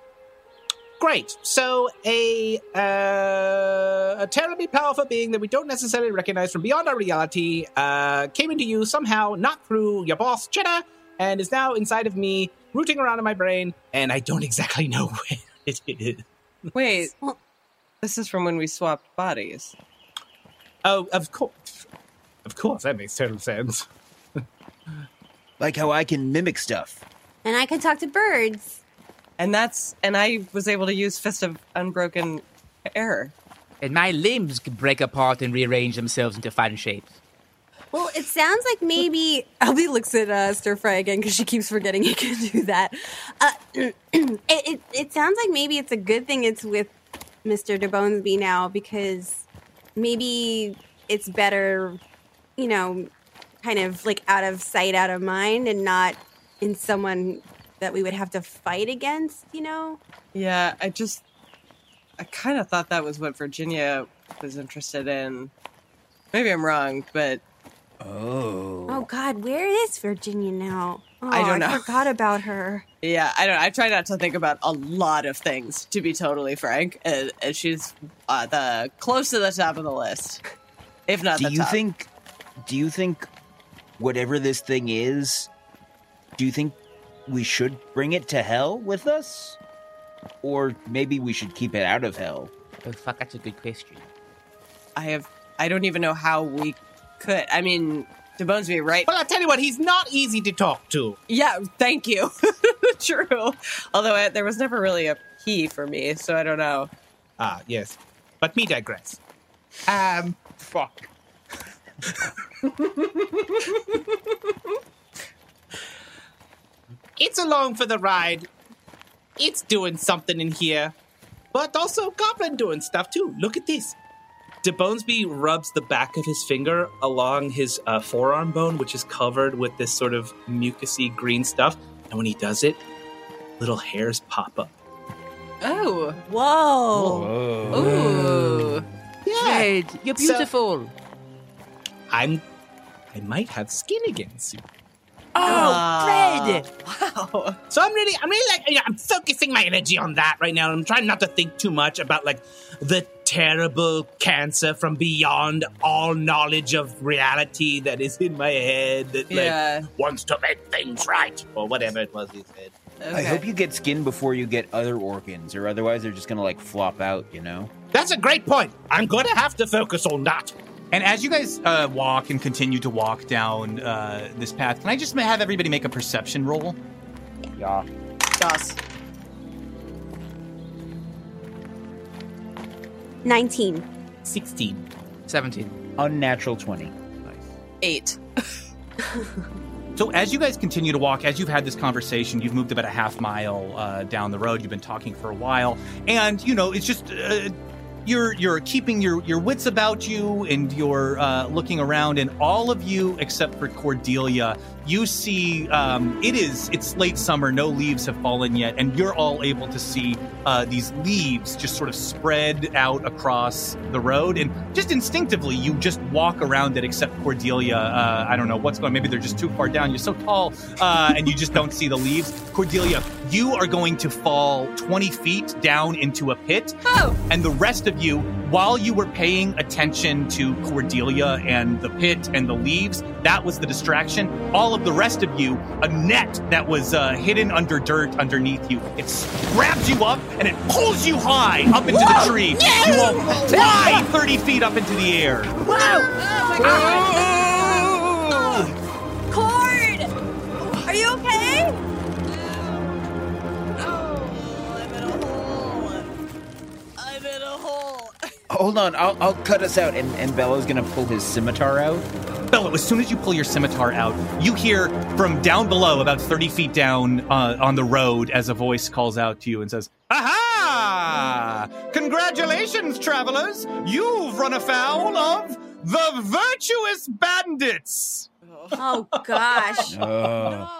S8: great. So a uh, a terribly powerful being that we don't necessarily recognize from beyond our reality uh, came into you somehow, not through your boss Cheddar, and is now inside of me, rooting around in my brain, and I don't exactly know where it is.
S6: Wait, this is from when we swapped bodies.
S8: Oh, of course, of course, that makes total sense.
S7: Like how I can mimic stuff.
S2: and I can talk to birds.
S6: And that's and I was able to use Fist of Unbroken Air.
S4: And my limbs can break apart and rearrange themselves into fun shapes.
S2: Well, it sounds like maybe Albie looks at uh, Stir Fry again because she keeps forgetting he can do that. Uh, it, it it sounds like maybe it's a good thing it's with Mister DeBonesby now because maybe it's better, you know, kind of like out of sight, out of mind, and not in someone that we would have to fight against. You know.
S6: Yeah, I just I kind of thought that was what Virginia was interested in. Maybe I'm wrong, but
S7: Oh.
S2: Oh God, where is Virginia now? Oh,
S6: I don't know.
S2: I forgot about her.
S6: yeah, I don't. I try not to think about a lot of things, to be totally frank. And, and she's uh, the close to the top of the list, if not
S7: Do
S6: the
S7: you
S6: top.
S7: think do you think whatever this thing is, do you think we should bring it to hell with us? Or maybe we should keep it out of hell?
S4: Oh, fuck, that's a good question.
S6: I have? I don't even know how we could. I mean, DeBonesby, right?
S8: Well, I'll tell you what, he's not easy to talk to.
S6: Yeah, thank you. True. Although I, there was never really a he for me, so I don't know.
S8: Ah, yes. But me digress. Um,
S4: Fuck.
S8: it's along for the ride. It's doing something in here. but also goblin doing stuff too. Look at this. De Bonesby rubs the back of his finger along his uh, forearm bone, which is covered with this sort of mucusy green stuff. And when he does it, little hairs pop up.
S6: Oh.
S2: Whoa.
S6: Ooh.
S4: Fred, you're
S8: So-
S4: beautiful.
S8: I'm. I might have skin again soon.
S4: Oh, Fred!
S6: Ah, wow.
S8: So I'm really, I'm really like, yeah, I'm focusing my energy on that right now. I'm trying not to think too much about like the terrible cancer from beyond all knowledge of reality that is in my head that
S6: Yeah.
S8: like wants to make things right or whatever it was he said.
S7: I hope you get skin before you get other organs, or otherwise they're just gonna like flop out, you know?
S8: That's a great point. I'm going to have to focus on that.
S1: And as you guys uh, walk and continue to walk down uh, this path, can I just have everybody make a perception roll?
S7: Yeah.
S6: Dos.
S2: 19.
S8: 16.
S4: 17.
S7: Unnatural 20.
S6: Eight.
S1: So as you guys continue to walk, as you've had this conversation, you've moved about a half mile uh, down the road. You've been talking for a while, and you know it's just uh, you're you're keeping your your wits about you, and you're uh, looking around, and all of you except for Cordelia, you see um, it is it's late summer, no leaves have fallen yet, and you're all able to see uh, these leaves just sort of spread out across the road, and just instinctively you just walk around it. Except Cordelia, uh, I don't know what's going. Maybe they're just too far down. You're so tall, uh, and you just don't see the leaves. Cordelia, you are going to fall 20 feet down into a pit,
S6: Oh.
S1: and the rest of you, while you were paying attention to Cordelia and the pit and the leaves, that was the distraction. All of the rest of you, a net that was uh, hidden under dirt underneath you, it grabs you up and it pulls you high up into the tree. You all fly 30 feet up into the air.
S2: Cord!
S7: Hold on, I'll, I'll cut us out. And, and Bello's gonna pull his scimitar out.
S1: Bello, as soon as you pull your scimitar out, you hear from down below, about 30 feet down uh, on the road, as a voice calls out to you and says, Aha! Congratulations, travelers! You've run afoul of the virtuous bandits!
S2: Oh, gosh.
S7: Oh.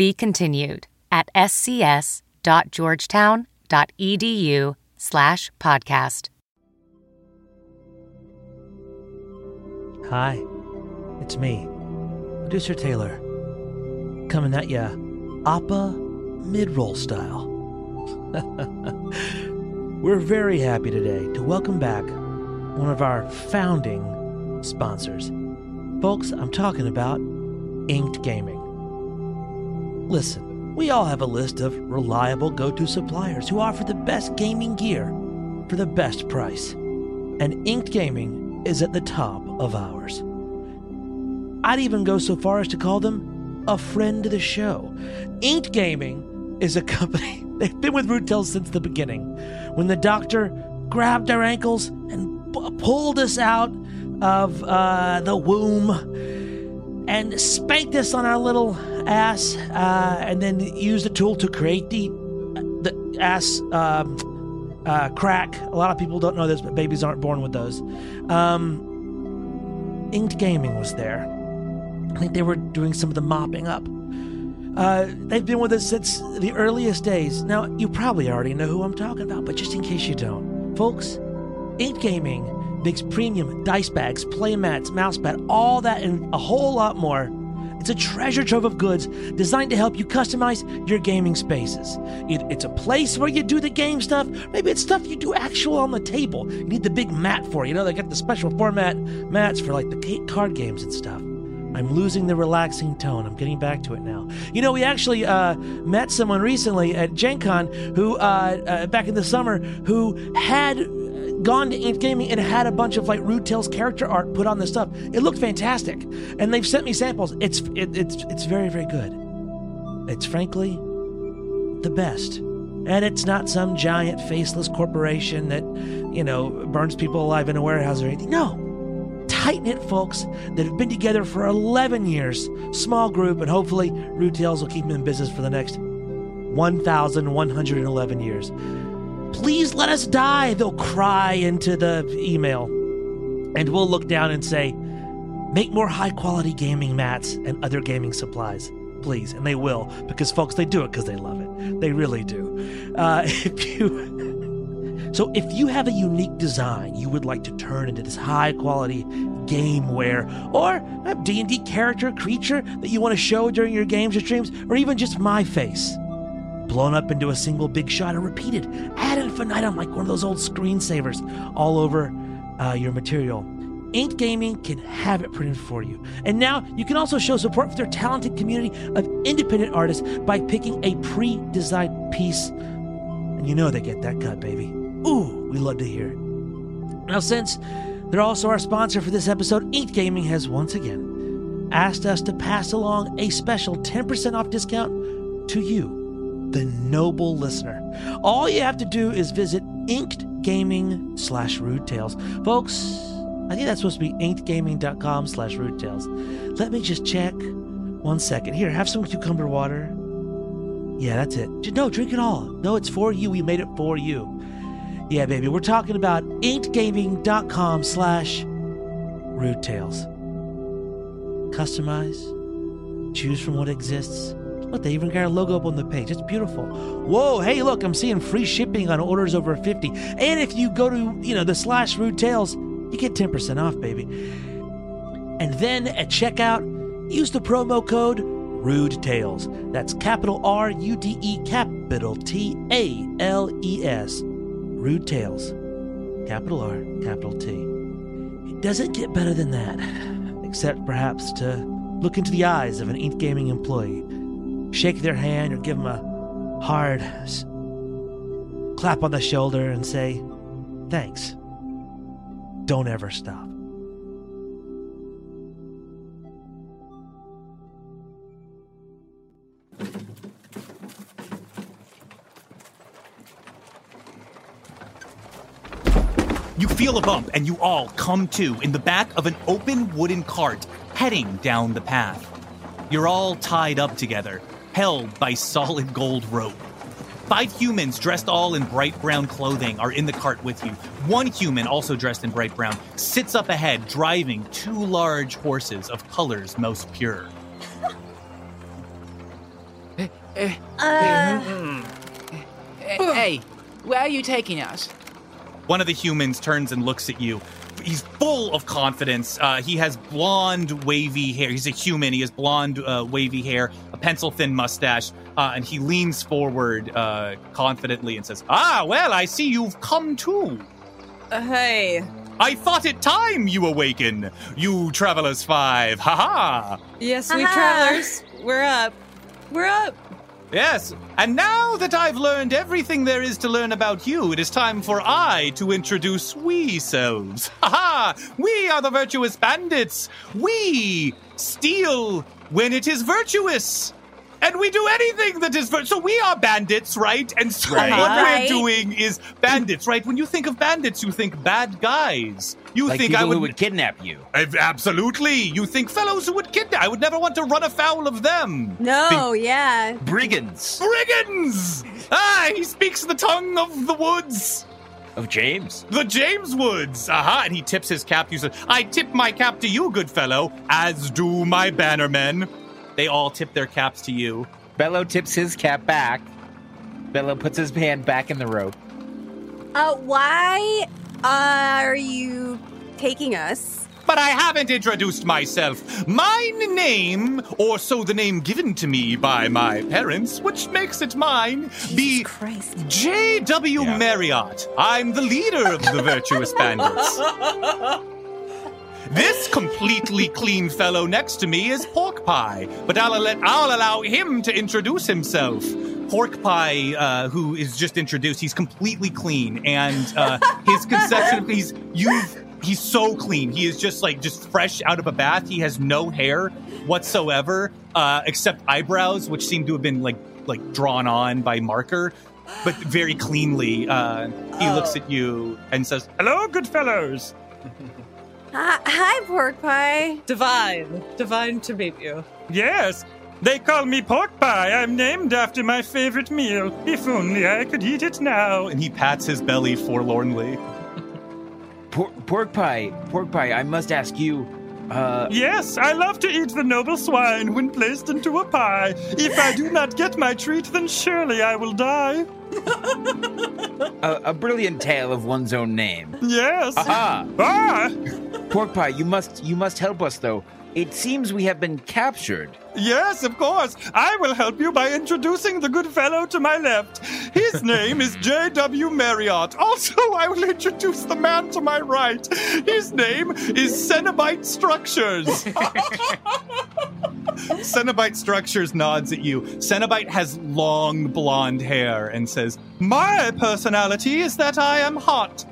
S11: Be continued at scs.georgetown.edu slash podcast.
S12: Hi, it's me, producer Taylor, coming at ya, Appa mid-roll style. We're very happy today to welcome back one of our founding sponsors. Folks, I'm talking about Inked Gaming. Listen, we all have a list of reliable go-to suppliers who offer the best gaming gear for the best price. And Inked Gaming is at the top of ours. I'd even go so far as to call them a friend to the show. Inked Gaming is a company, they've been with Rutel since the beginning. When the doctor grabbed our ankles and pulled us out of uh, the womb and spanked us on our little ass, uh, and then used the tool to create the the ass um, uh, crack. A lot of people don't know this, but babies aren't born with those. Um, Inked Gaming was there. I think they were doing some of the mopping up. Uh, they've been with us since the earliest days. Now, you probably already know who I'm talking about, but just in case you don't, folks, Inked Gaming makes premium dice bags, play mats, mousepad, all that, and a whole lot more. It's a treasure trove of goods designed to help you customize your gaming spaces. It- it's a place where you do the game stuff. Maybe it's stuff you do actual on the table. You need the big mat for. You know, they got the special format mats for like the ca- card games and stuff. I'm losing the relaxing tone. I'm getting back to it now. You know, we actually uh, met someone recently at Gen Con who, uh, uh, back in the summer, who had gone to Inked Gaming and had a bunch of like Rude Tales character art put on this stuff. It looked fantastic, and they've sent me samples. It's it, it's it's very very good. It's frankly the best, and it's not some giant faceless corporation that you know burns people alive in a warehouse or anything. No, tight knit folks that have been together for 11 years, small group, and hopefully Rude Tales will keep them in business for the next 1,111 years. Please let us die, they'll cry into the email. And we'll look down and say, make more high quality gaming mats and other gaming supplies. Please, and they will, because folks, they do it because they love it. They really do. Uh, if you, so, if you have a unique design you would like to turn into this high quality gameware, or a D&D character, creature that you want to show during your games or streams, or even just my face, blown up into a single big shot and repeated ad infinitum like one of those old screensavers all over uh, your material. Inked Gaming can have it printed for you. And now you can also show support for their talented community of independent artists by picking a pre designed piece. And you know they get that cut, baby. Ooh, we love to hear it. Now, since they're also our sponsor for this episode, Inked Gaming has once again asked us to pass along a special 10% off discount to you, the noble listener. All you have to do is visit Inked Gaming slash Rude Tales. Folks, I think that's supposed to be inkedgaming.com slash Rude Tales. Let me just check. One second. Here, have some cucumber water. Yeah, that's it. No, drink it all. No, it's for you. We made it for you. Yeah, baby. We're talking about inkedgaming.com slash Rude Tales. Customize. Choose from what exists. Look, they even got a logo up on the page. It's beautiful. Whoa, hey, look, I'm seeing free shipping on orders over 50. And if you go to, you know, the slash Rude Tales, you get 10% off, baby. And then at checkout, use the promo code Rude Tales. That's capital R U D E capital T A L E S. Rude Tales. Capital R, capital T. It doesn't get better than that, except perhaps to look into the eyes of an Inked Gaming employee, shake their hand, or give them a hard clap on the shoulder and say, Thanks. Don't ever stop.
S1: You feel a bump, and you all come to in the back of an open wooden cart heading down the path. You're all tied up together, held by solid gold rope. Five humans dressed all in bright brown clothing are in the cart with you. One human, also dressed in bright brown, sits up ahead driving two large horses of colors most pure. Eh, eh, eh.
S2: Uh,
S4: Hey, where are you taking us?
S1: One of the humans turns and looks at you. He's full of confidence. Uh, he has blonde, wavy hair. He's a human. He has blonde, uh, wavy hair, a pencil thin mustache, uh, and he leans forward uh, confidently and says, Ah, well, I see you've come too.
S6: Uh, hey.
S1: I thought it time you awaken, you Travelers Five. Ha ha!
S6: Yes, we
S2: Haha.
S6: travelers. We're up. We're up.
S1: Yes, and now that I've learned everything there is to learn about you, it is time for I to introduce we selves. Ha ha! We are the virtuous bandits. We steal when it is virtuous. And we do anything that is vir- so we are bandits, right? And so
S7: Right.
S1: what
S2: Right.
S1: we're doing is bandits, right? When you think of bandits, you think bad guys. You
S7: Like
S1: think
S7: people
S1: I would,
S7: who would kidnap you.
S1: Ab- absolutely. You think fellows who would kidnap. I would never want to run afoul of them.
S2: no, yeah.
S7: Brigands.
S1: Brigands! Ah, he speaks the tongue of the woods.
S7: of James.
S1: The James Woods! Aha! And he tips his cap. He says, I tip my cap to you, good fellow, as do my bannermen. They all tip their caps to you.
S7: Bello tips his cap back. Bello puts his hand back in the rope.
S2: Uh, why are you taking us?
S1: But I haven't introduced myself. My name, or so the name given to me by my parents, which makes it mine, be J.W. Marriott. I'm the leader of the Virtuous Bandits. This completely clean fellow next to me is Pork Pie, but I'll, I'll allow him to introduce himself. Pork Pie, uh, who is just introduced, he's completely clean, and uh, his conception, he's you've he's so clean. He is just like just fresh out of a bath. He has no hair whatsoever, uh, except eyebrows, which seem to have been like like drawn on by marker. But very cleanly, uh, he looks at you and says, "Hello, good fellows."
S2: Hi, hi, pork pie.
S6: Divine. Divine to meet you.
S13: Yes, they call me pork pie. I'm named after my favorite meal. If only I could eat it now.
S1: And he pats his belly forlornly.
S7: Por- pork pie, pork pie. I must ask you. Uh,
S13: Yes, I love to eat the noble swine when placed into a pie. If I do not get my treat, then surely I will die.
S7: a, a brilliant tale of one's own name.
S13: Yes.
S7: Aha!
S13: Ah!
S7: Pork pie, you must you must help us though. It seems we have been captured.
S13: Yes, of course. I will help you by introducing the good fellow to my left. His name is J.W. Marriott. Also, I will introduce the man to my right. His name is Cenobite Structures.
S1: Cenobite Structures nods at you. Cenobite has long blonde hair and says, My personality is that I am hot.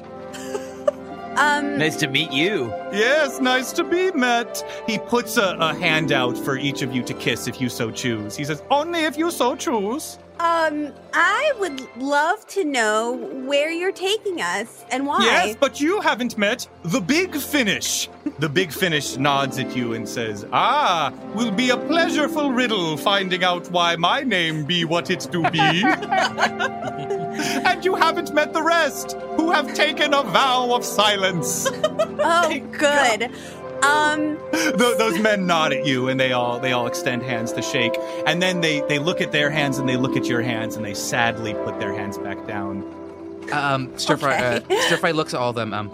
S2: Um,
S7: Nice to meet you.
S1: Yes, nice to be met. He puts a, a hand out for each of you to kiss if you so choose. He says, Only if you so choose.
S2: Um, I would love to know where you're taking us and why.
S1: Yes, but you haven't met the Big Finish. The Big Finish nods at you and says, Ah, will be a pleasureful riddle finding out why my name be what it do be. and you haven't met the rest, who have taken a vow of silence.
S2: Oh, good. Um,
S1: Th- those men nod at you and they all they all extend hands to shake and then they they look at their hands and they look at your hands and they sadly put their hands back down
S4: Um, Stir Fry, uh, Stir Fry looks at all of them. Um,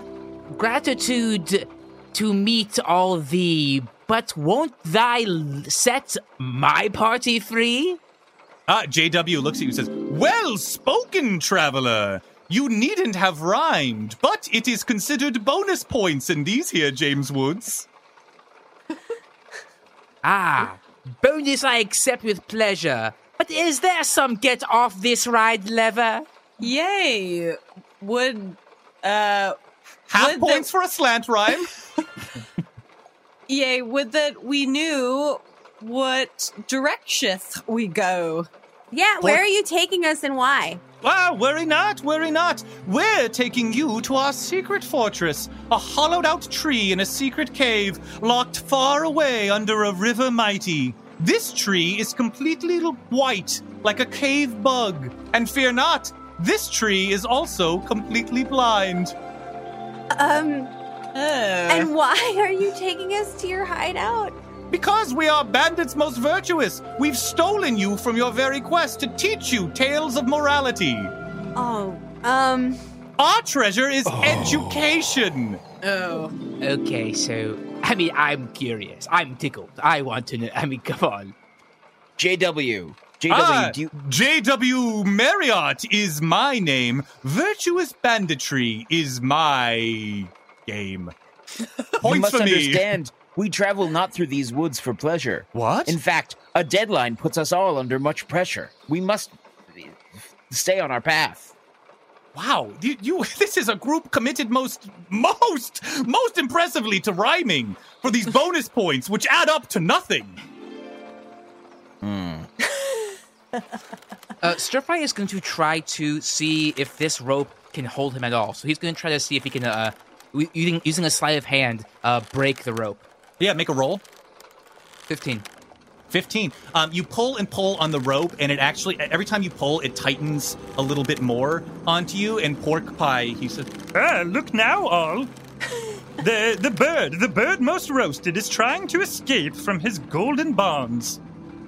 S4: gratitude to meet all thee, but won't thy set my party free?
S1: ah jw looks at you and says well spoken traveler you needn't have rhymed but it is considered bonus points in these here james woods
S4: Ah, bonus I accept with pleasure. But is there some get off this ride lever?
S6: Yay! Would uh
S1: half
S6: would
S1: points for a slant rhyme
S6: yay, would that we knew what direction we go.
S2: yeah, where are you taking us and why?
S1: Ah, worry not, worry not. We're taking you to our secret fortress, a hollowed out tree in a secret cave, locked far away under a river mighty. This tree is completely white, like a cave bug. And fear not, this tree is also completely blind.
S2: Um,
S6: Uh,
S2: and why are you taking us to your hideout?
S1: Because we are bandits most virtuous, we've stolen you from your very quest to teach you tales of morality.
S2: Oh, um,
S1: Our treasure is education.
S6: oh.
S4: Okay, so I mean, I'm curious. I'm tickled. I want to know. I mean, come on.
S7: JW. JW,
S1: Ah,
S7: do you
S1: JW Marriott is my name. Virtuous banditry is my game.
S7: you must
S1: for me.
S7: Understand we travel not through these woods for pleasure.
S1: What?
S7: In fact, a deadline puts us all under much pressure. We must stay on our path.
S1: Wow, you, you this is a group committed most most most impressively to rhyming for these bonus points which add up to nothing. Hmm.
S4: Uh, Stir Fry is going to try to see if this rope can hold him at all. So he's going to try to see if he can, uh, using, using a sleight of hand, uh, break the rope.
S1: Yeah, make a roll.
S4: 15.
S1: 15. Um, you pull and pull on the rope, and it actually, every time you pull, it tightens a little bit more onto you. And Pork Pie, he said,
S13: Ah, look now, all. the the bird, the bird most roasted, is trying to escape from his golden bonds.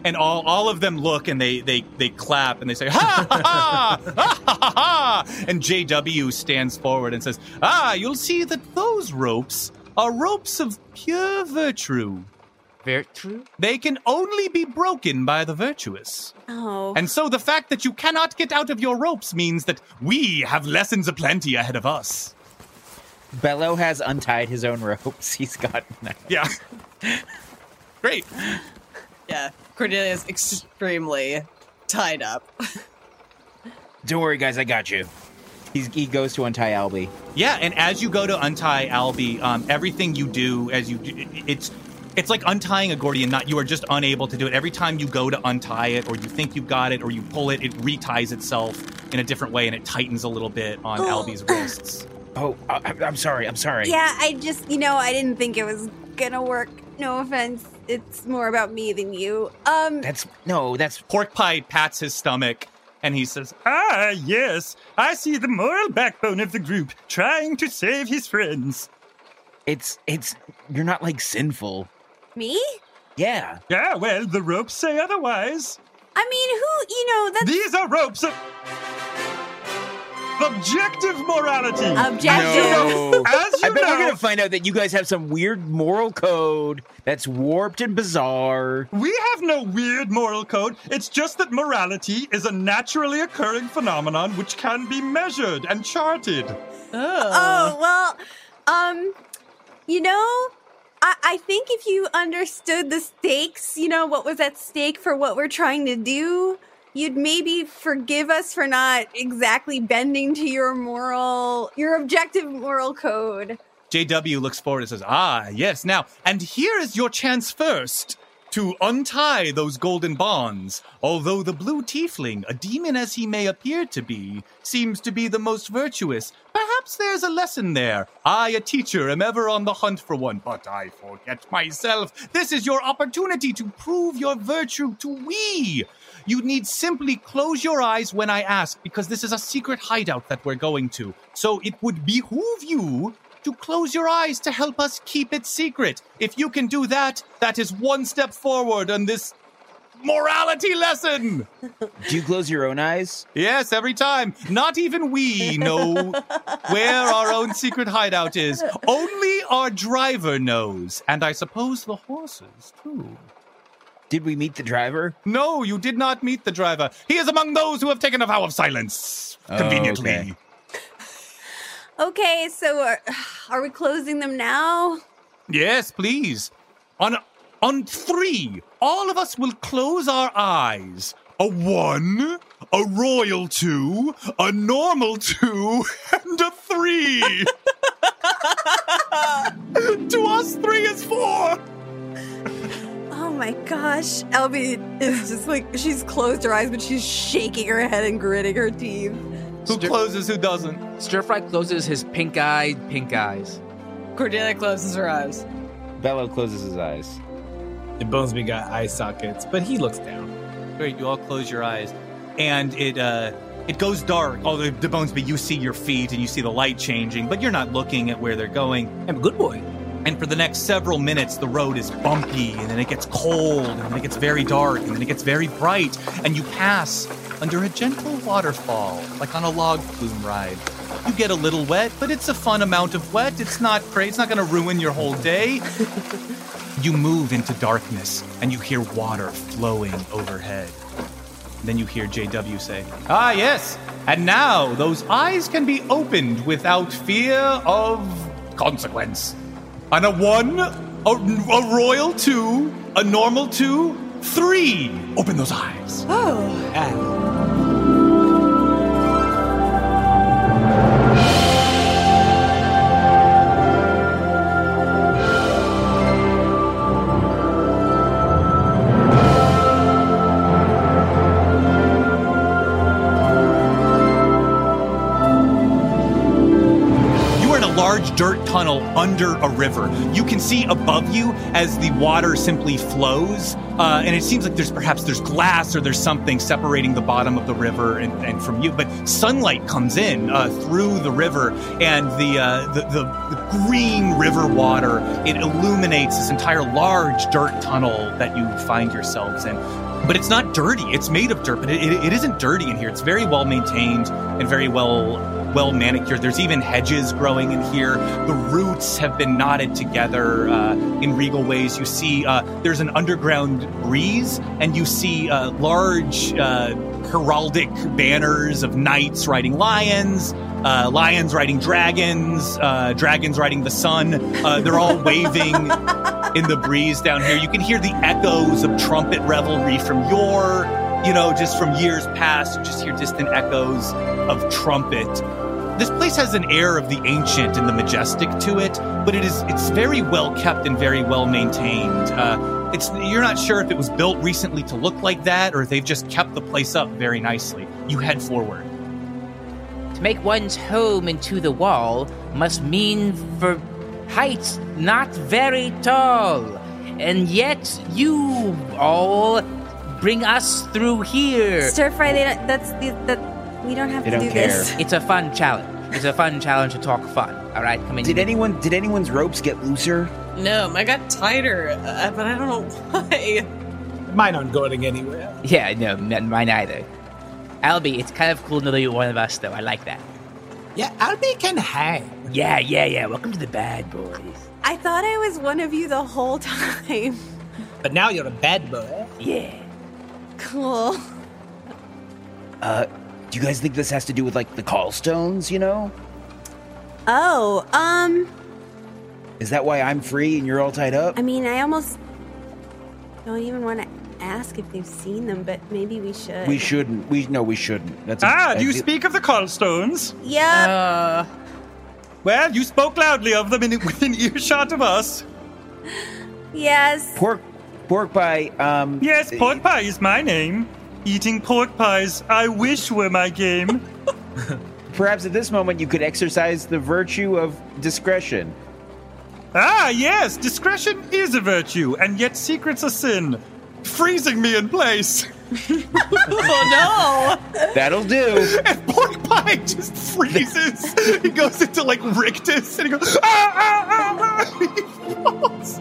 S1: and all, all of them look and they, they, they clap and they say, ha ha ha, ha ha ha ha. And JW stands forward and says, Ah, you'll see that those ropes are ropes of pure virtue.
S4: Virtue?
S1: They can only be broken by the virtuous.
S2: Oh.
S1: And so the fact that you cannot get out of your ropes means that we have lessons aplenty ahead of us.
S7: Bello has untied his own ropes. He's got
S1: Yeah. Great.
S6: Yeah, Cordelia is extremely tied up.
S7: Don't worry, guys, I got you. He's, he goes to untie Albie.
S1: Yeah, and as you go to untie Albie, um, everything you do as you it's it's like untying a Gordian knot. You are just unable to do it. Every time you go to untie it, or you think you've got it, or you pull it, it reties itself in a different way, and it tightens a little bit on
S2: Oh.
S1: Albie's wrists.
S7: Oh, I, I'm sorry. I'm sorry.
S2: Yeah, I just, you know, I didn't think it was gonna work. No offense. It's more about me than you. Um,
S7: That's no. That's
S1: Pork Pie pats his stomach, and he says,
S13: Ah, yes, I see the moral backbone of the group trying to save his friends.
S7: it's it's. You're not like sinful.
S2: me?
S7: Yeah.
S13: Yeah, well, the ropes say otherwise.
S2: I mean, who, you know, that's
S13: These are ropes of objective morality.
S2: objective.
S7: No.
S13: As you
S7: I bet
S13: know,
S7: we're gonna find out that you guys have some weird moral code that's warped and bizarre.
S13: we have no weird moral code. It's just that morality is a naturally occurring phenomenon which can be measured and charted.
S2: Oh, well, um, you know, I, I think if you understood the stakes, you know, what was at stake for what we're trying to do, you'd maybe forgive us for not exactly bending to your moral, your objective moral code.
S1: JW looks forward and says, Ah, yes, now, and here is your chance first to untie those golden bonds. Although the blue tiefling, a demon as he may appear to be, seems to be the most virtuous, perhaps there's a lesson there. I, a teacher, am ever on the hunt for one, but I forget myself. This is your opportunity to prove your virtue to we. You need simply close your eyes when I ask, because this is a secret hideout that we're going to. So it would behoove you to close your eyes to help us keep it secret. If you can do that, that is one step forward on this morality lesson.
S7: Do you close your own eyes?
S1: Yes, every time. Not even we know where our own secret hideout is. Only our driver knows, and I suppose the horses, too.
S7: Did we meet the driver?
S1: No, you did not meet the driver. He is among those who have taken a vow of silence.
S7: Oh,
S1: Conveniently.
S7: okay.
S2: Okay, so are, are we closing them now?
S1: Yes, please. On on three, all of us will close our eyes. A one, a royal two, a normal two, and a three. to us, three is four.
S2: Oh my gosh. Albie is just like, she's closed her eyes, but she's shaking her head and gritting her teeth.
S1: Who
S4: Stir-
S1: closes, who doesn't?
S4: Stir Fry closes his pink eyed pink eyes.
S6: Cordelia closes her eyes.
S7: Bello closes his eyes.
S9: And Bonesby got eye sockets, but he looks down.
S1: Great, you all close your eyes, and it uh, it goes dark. All the, the bones, but you see your feet and you see the light changing, but you're not looking at where they're going.
S9: I'm a good boy.
S1: And for the next several minutes, the road is bumpy, and then it gets cold, and then it gets very dark, and then it gets very bright, and you pass under a gentle waterfall, like on a log flume ride. You get a little wet, but it's a fun amount of wet. It's not crazy. It's not to ruin your whole day. you move into darkness, and you hear water flowing overhead. Then you hear JW say, Ah, yes. And now those eyes can be opened without fear of consequence. On a one, a, a royal two, a normal two, three. Open those eyes.
S6: Oh.
S1: You dirt tunnel under a river. You can see above you as the water simply flows, uh, and it seems like there's perhaps there's glass or there's something separating the bottom of the river and, and from you. But sunlight comes in uh, through the river, and the, uh, the, the the green river water it illuminates this entire large dirt tunnel that you find yourselves in but it's not dirty. It's made of dirt, but it, it, it isn't dirty in here. It's very well maintained and very well well manicured. There's even hedges growing in here. The roots have been knotted together uh, in regal ways. You see, uh, there's an underground breeze, and you see uh, large uh, heraldic banners of knights riding lions. Uh, lions riding dragons, uh, dragons riding the sun. Uh, they're all waving in the breeze down here. You can hear the echoes of trumpet revelry from your, you know, just from years past. You just hear distant echoes of trumpet. This place has an air of the ancient and the majestic to it, but it is it's very well kept and very well maintained. Uh, it's you're not sure if it was built recently to look like that or if they've just kept the place up very nicely. You head forward.
S4: To make one's home into the wall must mean for heights not very tall. And yet you all bring us through here.
S2: Stir fry. They that's the, that we don't have to do this.
S4: It's a fun challenge. It's a fun challenge to talk fun. All right, come in.
S7: Did anyone did anyone's ropes get looser?
S6: No, mine got tighter, uh, but I don't know why.
S8: Mine aren't going anywhere.
S4: Yeah, no, mine either. Albie, it's kind of cool to know you're one of us, though. I like that.
S8: Yeah, Albie can hang.
S4: Yeah, yeah, yeah. Welcome to the bad boys.
S2: I thought I was one of you the whole time.
S8: But now you're a bad boy.
S4: Yeah.
S2: Cool.
S7: Uh, do you guys think this has to do with like the call stones? You know,
S2: Oh, um,
S7: is that why I'm free and you're all tied up?
S2: I mean, I almost don't even want to ask if they've seen them, but maybe we should.
S7: We shouldn't. We no, we shouldn't. That's a-
S13: Ah, do you
S7: I
S13: speak of the Callstones?
S2: Yep.
S6: Uh,
S13: Well, you spoke loudly of them in, within earshot of us.
S2: Yes.
S7: pork pork pie? Um,
S13: Yes, pork pie is my name. Eating pork pies, I wish were my game.
S7: Perhaps at this moment you could exercise the virtue of discretion.
S13: Ah, yes, discretion is a virtue, and yet secret's a sin. Freezing me in place.
S6: oh no!
S7: That'll do.
S13: And pork pie just freezes. he goes into like rictus and he goes, ah, ah, ah, ah. He falls.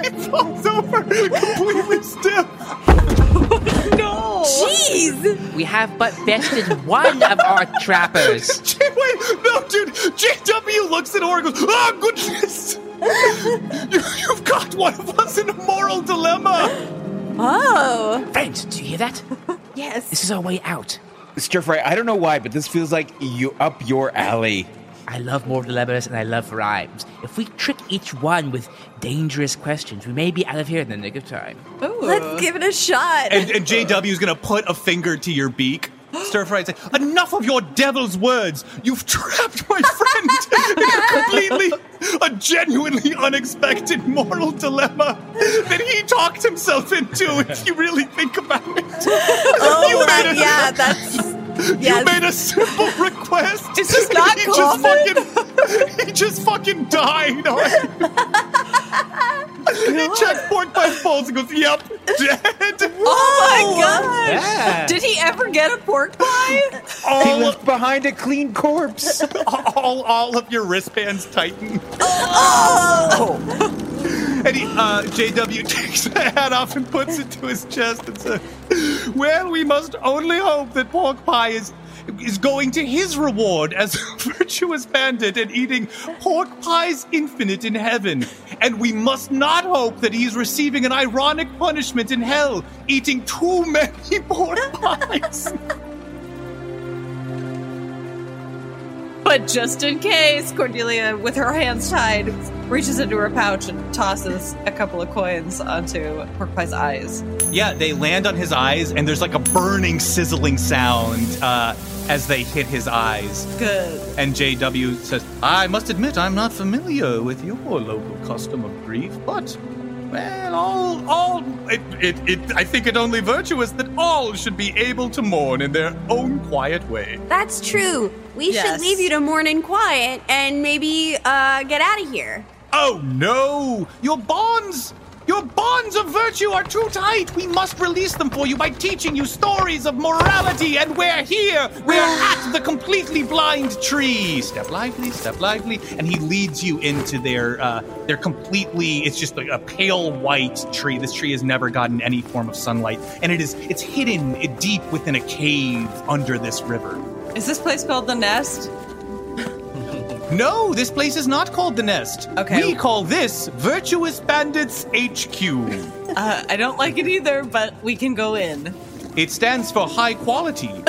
S13: He falls over completely stiff.
S6: no!
S2: Jeez!
S4: We have but bested one of our trappers.
S13: Gee, wait, no, dude. JW looks at Or and goes, oh, goodness. you, you've got one of us in a moral dilemma.
S2: Oh.
S4: Friends, do you hear that?
S2: Yes.
S4: This is our way out.
S7: Stir fry. I don't know why, but this feels like you up your alley.
S4: I love more dilemmas and I love rhymes. If we trick each one with dangerous questions, we may be out of here in the nick of time.
S2: Let's give it a shot.
S1: And, and JW is going to put a finger to your beak. Stir fry and say, Enough of your devil's words! You've trapped my friend in a completely, a genuinely unexpected moral dilemma that he talked himself into, if you really think about it.
S2: oh,
S1: You
S2: that,
S1: made a-
S2: yeah, that's.
S1: You made a simple request.
S6: Is this not
S1: he just fucking, he just fucking died. he checks pork by pulse and goes, "Yep, dead."
S6: Oh my gosh!
S8: Yeah.
S6: Did he ever get a pork pie?
S7: He
S1: All,
S7: left behind a clean corpse.
S1: all, all of your wristbands tighten.
S2: Oh! oh.
S1: And he, uh, JW takes the hat off and puts it to his chest and says, Well, we must only hope that Pork Pie is is going to his reward as a virtuous bandit and eating pork pies infinite in heaven. And we must not hope that he's receiving an ironic punishment in hell, eating too many pork pies.
S6: But just in case, Cordelia, with her hands tied, reaches into her pouch and tosses a couple of coins onto Pork Pie's eyes.
S1: Yeah, they land on his eyes, and there's like a burning, sizzling sound uh, as they hit his eyes.
S6: Good.
S1: And JW says, I must admit I'm not familiar with your local custom of grief, but Well, all, all, it, it, it, I think it only virtuous that all should be able to mourn in their own quiet way.
S2: That's true. We
S6: Yes.
S2: should leave you to mourn in quiet and maybe uh, get out of here.
S1: Oh no! Your bonds, your bonds of virtue are too tight. We must release them for you by teaching you stories of morality. And we're here. We're at the completely blind tree. Step lively, step lively, and he leads you into their, uh, their completely. It's just like a pale white tree. This tree has never gotten any form of sunlight, and it is. It's hidden deep within a cave under this river.
S6: Is this place called the Nest?
S1: No, this place is not called the Nest.
S6: Okay.
S1: We call this Virtuous Bandits HQ.
S6: Uh, I don't like it either, but we can go in.
S1: It stands for high quality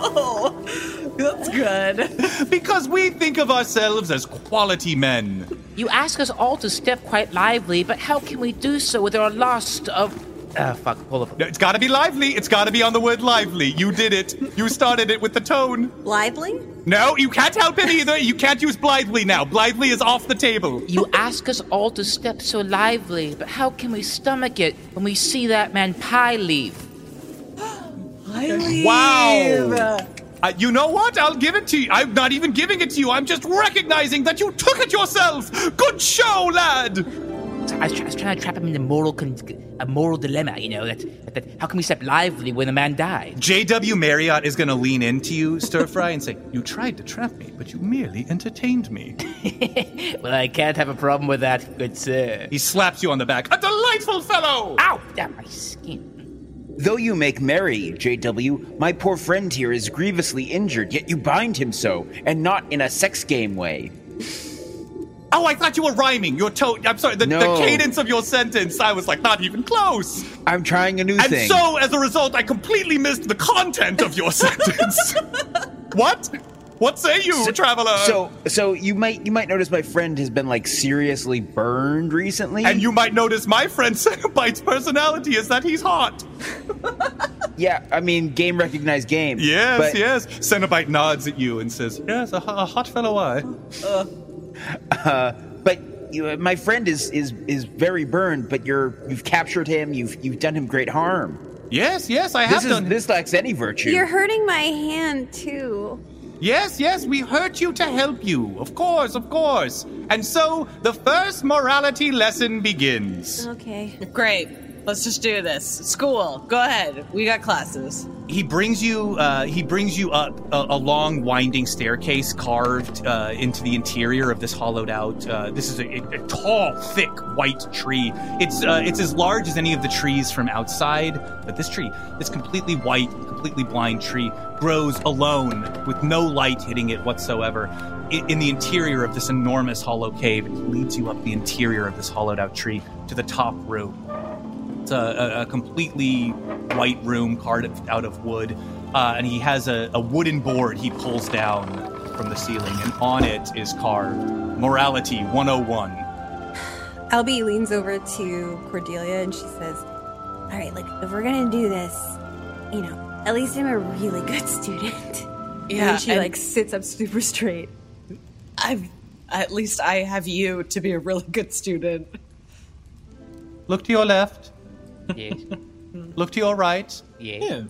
S6: Oh, that's good.
S1: because we think of ourselves as quality men.
S4: You ask us all to step quite lively, but how can we do so with our lost of. Ah, fuck, hold up.
S1: No, It's got to be lively. It's got to be on the word lively. You did it. You started it with the tone.
S2: Lively?
S1: No, you can't help it either. You can't use blithely now. Blithely is off the table.
S4: You ask us all to step so lively, but how can we stomach it when we see that man Pie leave?
S6: I leave.
S1: Wow. Uh, you know what? I'll give it to you. I'm not even giving it to you. I'm just recognizing that you took it yourself. Good show, lad.
S4: I was, try- I was trying to trap him in a moral, con- a moral dilemma, you know, that, that, that how can we step lively when a man died?
S1: JW Marriott is going to lean into you, Stir Fry, and say, You tried to trap me, but you merely entertained me.
S4: Well, I can't have a problem with that, good sir.
S1: He slaps you on the back. A delightful fellow!
S4: Ow! Damn my skin.
S7: Though you make merry, JW, my poor friend here is grievously injured, yet you bind him so, and not in a sex game way.
S1: Oh, I thought you were rhyming. Your tone. I'm sorry. The,
S7: No.
S1: the cadence of your sentence. I was like, not even close.
S7: I'm trying a new
S1: and
S7: thing.
S1: And so, as a result, I completely missed the content of your sentence. what? What say you, so, traveler?
S7: So, so you might you might notice my friend has been like seriously burned recently.
S1: and you might notice my friend Cenobite's personality is that he's hot.
S7: yeah, I mean, game recognized game.
S1: Yes,
S7: but,
S1: yes. Cenobite nods at you and says, "Yes, a, a hot fellow I."
S7: Uh, Uh, but you, my friend is is is very burned. But you're you've captured him. You've you've done him great harm.
S1: Yes, yes, I
S7: This
S1: have
S7: is
S1: done.
S7: this lacks any virtue.
S2: You're hurting my hand too.
S1: Yes, yes, we hurt you to help you. Of course, of course. And so the first morality lesson begins.
S2: Okay.
S6: Great. Let's just do this. School. Go ahead. We got classes.
S1: He brings you. Uh, he brings you up a, a long, winding staircase carved uh, into the interior of this hollowed out. Uh, this is a, a, a tall, thick, white tree. It's uh, it's as large as any of the trees from outside. But this tree, this completely white, completely blind tree, grows alone with no light hitting it whatsoever. In the interior of this enormous hollow cave, it leads you up the interior of this hollowed out tree to the top room. It's a, a, a completely white room carved out of wood, uh, and he has a, a wooden board he pulls down from the ceiling, and on it is carved Morality 101.
S2: Albie leans over to Cordelia and she says, All right, like, if we're gonna do this, you know, at least I'm a really good student.
S6: Yeah,
S2: And she,
S6: and-
S2: like, sits up super straight.
S6: I've at least I have you to be a really good student.
S1: Look to your left,
S4: Yes.
S1: look to your right.
S4: Yeah.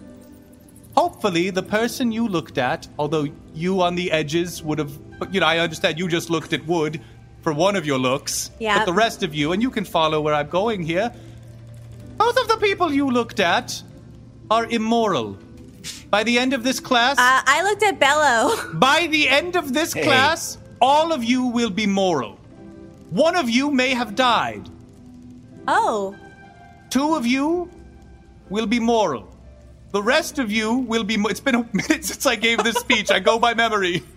S1: Hopefully, the person you looked at, although you on the edges would have, you know, I understand you just looked at wood for one of your looks.
S2: Yeah.
S1: But the rest of you, and you can follow where I'm going here, both of the people you looked at are immoral. By the end of this class,
S2: Uh, I looked at Bello.
S1: by the end of this
S7: Hey.
S1: class, all of you will be moral. One of you may have died.
S2: Oh.
S1: Two of you will be moral. The rest of you will be. Mo- it's been a minute since I gave this speech. I go by memory.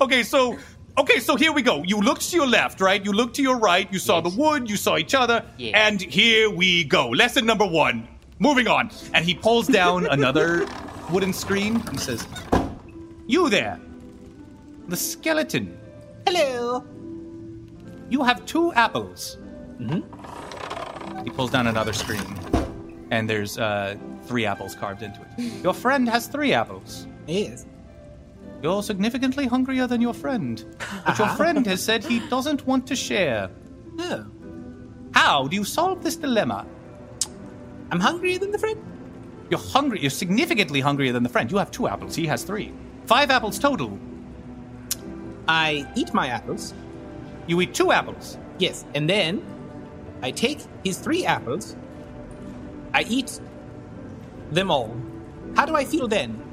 S1: Okay, so okay, so here we go. You looked to your left, right? You looked to your right. You saw the wood. You saw each other.
S4: Yeah.
S1: And here we go. Lesson number one. Moving on. And he pulls down another wooden screen. He says, "You there, the skeleton. Hello. You have two apples." Mm-hmm. He pulls down another screen, and there's uh, three apples carved into it. Your friend has three apples.
S8: Yes.
S1: You're significantly hungrier than your friend, but your friend has said he doesn't want to share.
S9: Oh.
S1: How do you solve this dilemma?
S9: I'm hungrier than the friend.
S1: You're hungry. You're significantly hungrier than the friend. You have two apples. He has three. Five apples total.
S9: I eat my apples.
S1: You eat two apples.
S9: Yes, and then I take his three apples. I eat them all. How do I feel then?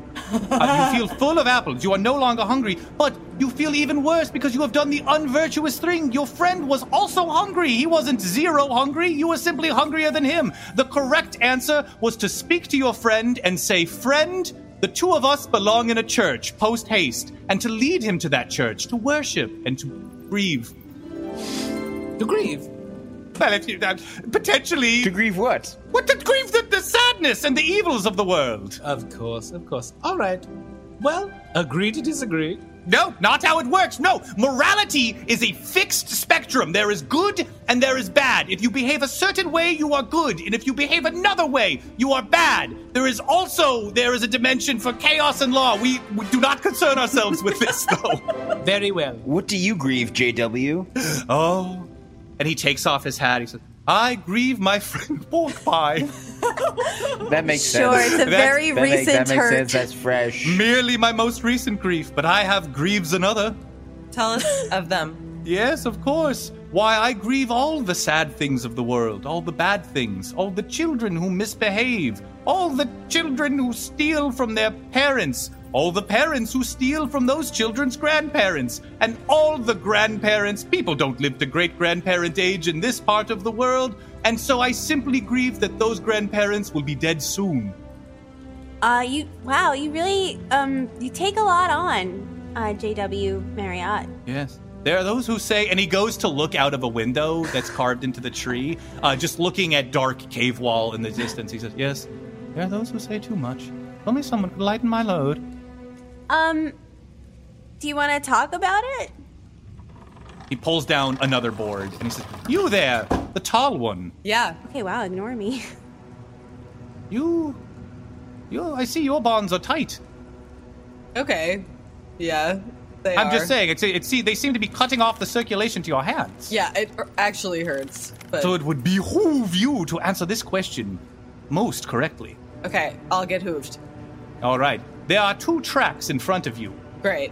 S1: Uh, you feel full of apples. You are no longer hungry, but you feel even worse because you have done the unvirtuous thing. Your friend was also hungry. He wasn't zero hungry. You were simply hungrier than him. The correct answer was to speak to your friend and say, Friend, the two of us belong in a church, post haste, and to lead him to that church, to worship and to grieve.
S9: To grieve?
S1: Well, if you, uh, potentially.
S7: To grieve what?
S1: What to grieve the, the sadness and the evils of the world.
S9: Of course, of course. All right. Well, agree to disagree.
S1: No, not how it works. No, morality is a fixed spectrum. There is good and there is bad. If you behave a certain way, you are good, and if you behave another way, you are bad. There is also there is a dimension for chaos and law. We, we do not concern ourselves with this, though.
S9: Very well.
S7: What do you grieve, JW?
S1: Oh, and he takes off his hat. He says, "I grieve my friend pork pie."
S7: That makes
S2: Sure,
S7: sense.
S2: Sure, it's a
S1: That's-
S2: very
S7: that, make-
S2: recent
S7: that makes
S2: hurt.
S7: sense. That's fresh.
S1: Merely my most recent grief, but I have grieves another.
S6: Tell us of them.
S1: Yes, of course. Why, I grieve all the sad things of the world, all the bad things, all the children who misbehave, all the children who steal from their parents, all the parents who steal from those children's grandparents, and all the grandparents. People don't live to great grandparent age in this part of the world, and so I simply grieve that those grandparents will be dead soon.
S2: Uh, you wow, you really um, you take a lot on, uh, JW Marriott.
S1: Yes. There are those who say, and he goes to look out of a window that's carved into the tree, uh, just looking at dark cave wall in the distance. He says, Yes, there are those who say too much. If Only someone could lighten my load.
S2: Um, do you want to talk about it?
S1: He pulls down another board and he says, You there, the tall one.
S6: Yeah.
S2: Okay, wow, ignore me.
S1: You. You, I see your bonds are tight.
S6: Okay. Yeah. They
S1: I'm
S6: are.
S1: just saying, it's, it's, see, they seem to be cutting off the circulation to your hands.
S6: Yeah, it actually hurts. But
S1: So it would behoove you to answer this question most correctly.
S6: okay, I'll get hooved.
S1: All right. There are two tracks in front of you.
S6: Great.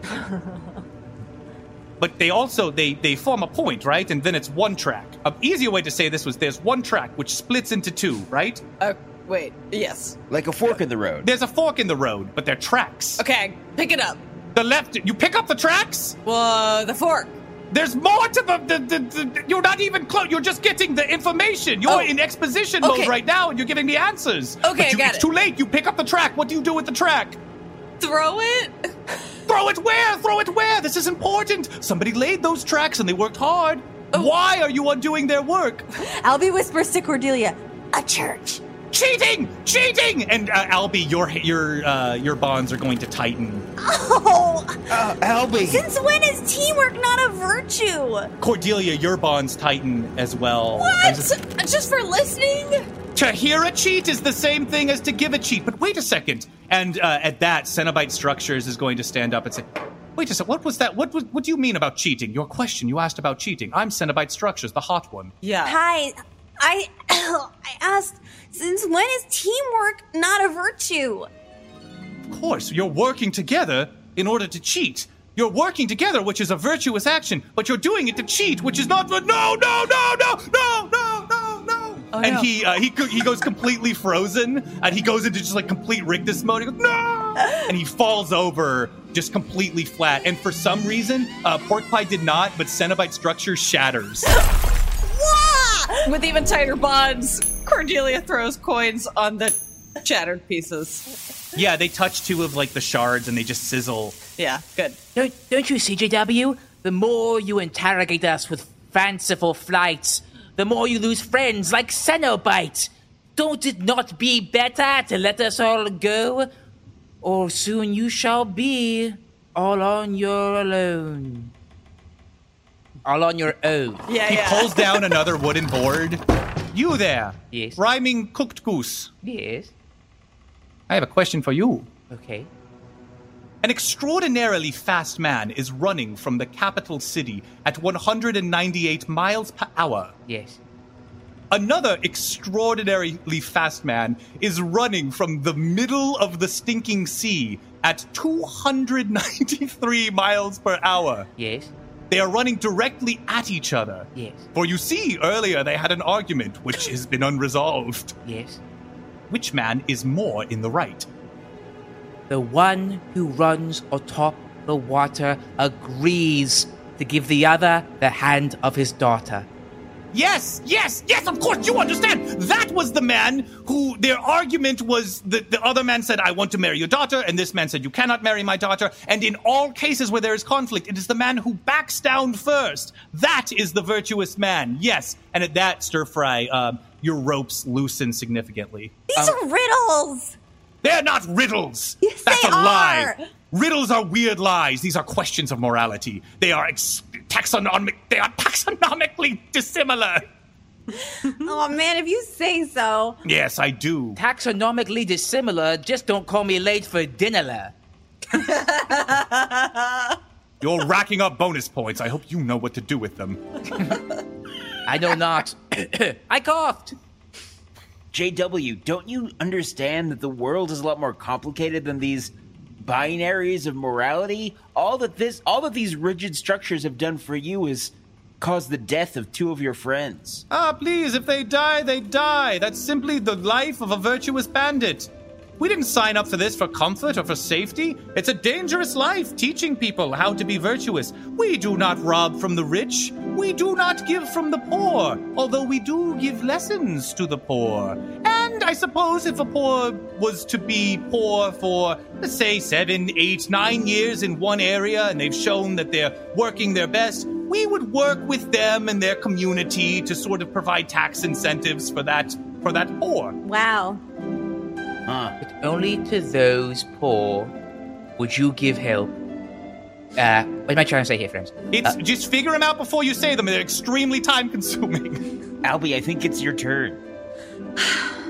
S1: but they also they they form a point right and then it's one track an easier way to say this was there's one track which splits into two right
S6: uh, wait yes
S7: Like a fork in the road.
S1: there's a fork in the road but they're tracks
S6: Okay, pick it up.
S1: the left you pick up the tracks
S6: Well, the fork.
S1: there's more to the, the, the, the you're not even close you're just getting the information you're
S6: Oh.
S1: in exposition
S6: Okay.
S1: mode right now and you're giving the answers
S6: Okay,
S1: but
S6: I got
S1: it's
S6: it.
S1: too late you pick up the track what do you do with the track
S6: Throw it.
S1: Throw it where? Throw it where? This is important. Somebody laid those tracks and they worked hard.
S6: Oh.
S1: Why are you undoing their work?
S2: Albie whispers to Cordelia, "A church."
S1: Cheating! Cheating! And uh, Albie, your your uh, your bonds are going to tighten.
S2: Oh,
S7: Uh, Albie.
S2: since when is teamwork not a virtue?
S1: Cordelia, your bonds tighten as well.
S6: What?
S1: Just-
S6: Just for listening?
S1: to hear a cheat is the same thing as to give a cheat. But wait a second. And uh, at that, Cenobite Structures is going to stand up and say, "Wait a second. What was that? What was, what do you mean about cheating? Your question. You asked about cheating. I'm Cenobite Structures, the hot one.
S6: Yeah.
S2: Hi, I I asked, since when is teamwork not a virtue?
S1: Of course, you're working together in order to cheat. You're working together, which is a virtuous action, but you're doing it to cheat, which is not. No, no, no, no, no, no, no, no.
S6: Oh,
S1: and
S6: no.
S1: he uh, he go- he goes completely frozen, and he goes into just like complete Rictus mode. He goes no, and he falls over just completely flat. And for some reason, uh, Pork Pie did not, but Cenobite structure shatters.
S6: With even tighter bonds, Cordelia throws coins on the shattered pieces.
S1: yeah, they touch two of like the shards, and they just sizzle.
S6: Yeah, good.
S4: Don't, don't you see, JW? The more you interrogate us with fanciful flights, the more you lose friends like Cenobite. Don't it not be better to let us all go? Or soon you shall be all on your alone. All on your own.
S6: Yeah,
S1: He
S6: yeah.
S1: pulls down another wooden board. You there?
S4: Yes.
S1: Rhyming cooked goose.
S4: Yes.
S1: I have a question for you.
S4: Okay.
S1: An extraordinarily fast man is running from the capital city at 198 miles per hour.
S4: Yes.
S1: Another extraordinarily fast man is running from the middle of the stinking sea at 293 miles per hour.
S4: Yes.
S1: They are running directly at each other.
S4: Yes.
S1: For you see, earlier they had an argument which has been unresolved.
S4: Yes.
S1: Which man is more in the right?
S4: The one who runs atop the water agrees to give the other the hand of his daughter.
S1: Yes, yes, yes, of course, you understand. That was the man who their argument was the, the other man said, I want to marry your daughter, and this man said, You cannot marry my daughter. And in all cases where there is conflict, it is the man who backs down first. That is the virtuous man, yes. And at that, stir fry, um, your ropes loosen significantly.
S2: These are riddles.
S1: They're not riddles.
S2: Yes,
S1: That's
S2: they
S1: a lie.
S2: Are.
S1: Riddles are weird lies. These are questions of morality. They are ex- taxonomic. They are taxonomically dissimilar.
S2: oh man, if you say so.
S1: Yes, I do.
S4: Taxonomically dissimilar, just don't call me late for dinner.
S1: You're racking up bonus points. I hope you know what to do with them.
S4: I know not. I coughed.
S7: JW, don't you understand that the world is a lot more complicated than these binaries of morality? All that this all that these rigid structures have done for you is cause the death of two of your friends.
S1: Ah, please, if they die, they die. That's simply the life of a virtuous bandit. We didn't sign up for this for comfort or for safety. It's a dangerous life teaching people how to be virtuous. We do not rob from the rich. We do not give from the poor, although we do give lessons to the poor. And I suppose if a poor was to be poor for, let's say, seven, eight, nine years in one area and they've shown that they're working their best, we would work with them and their community to sort of provide tax incentives for that for that poor.
S2: Wow. Huh.
S4: But only to those poor would you give help. Uh, what am I trying to say here, friends?
S1: It's just figure them out before you say them. They're extremely time consuming.
S7: Albie, I think it's your turn.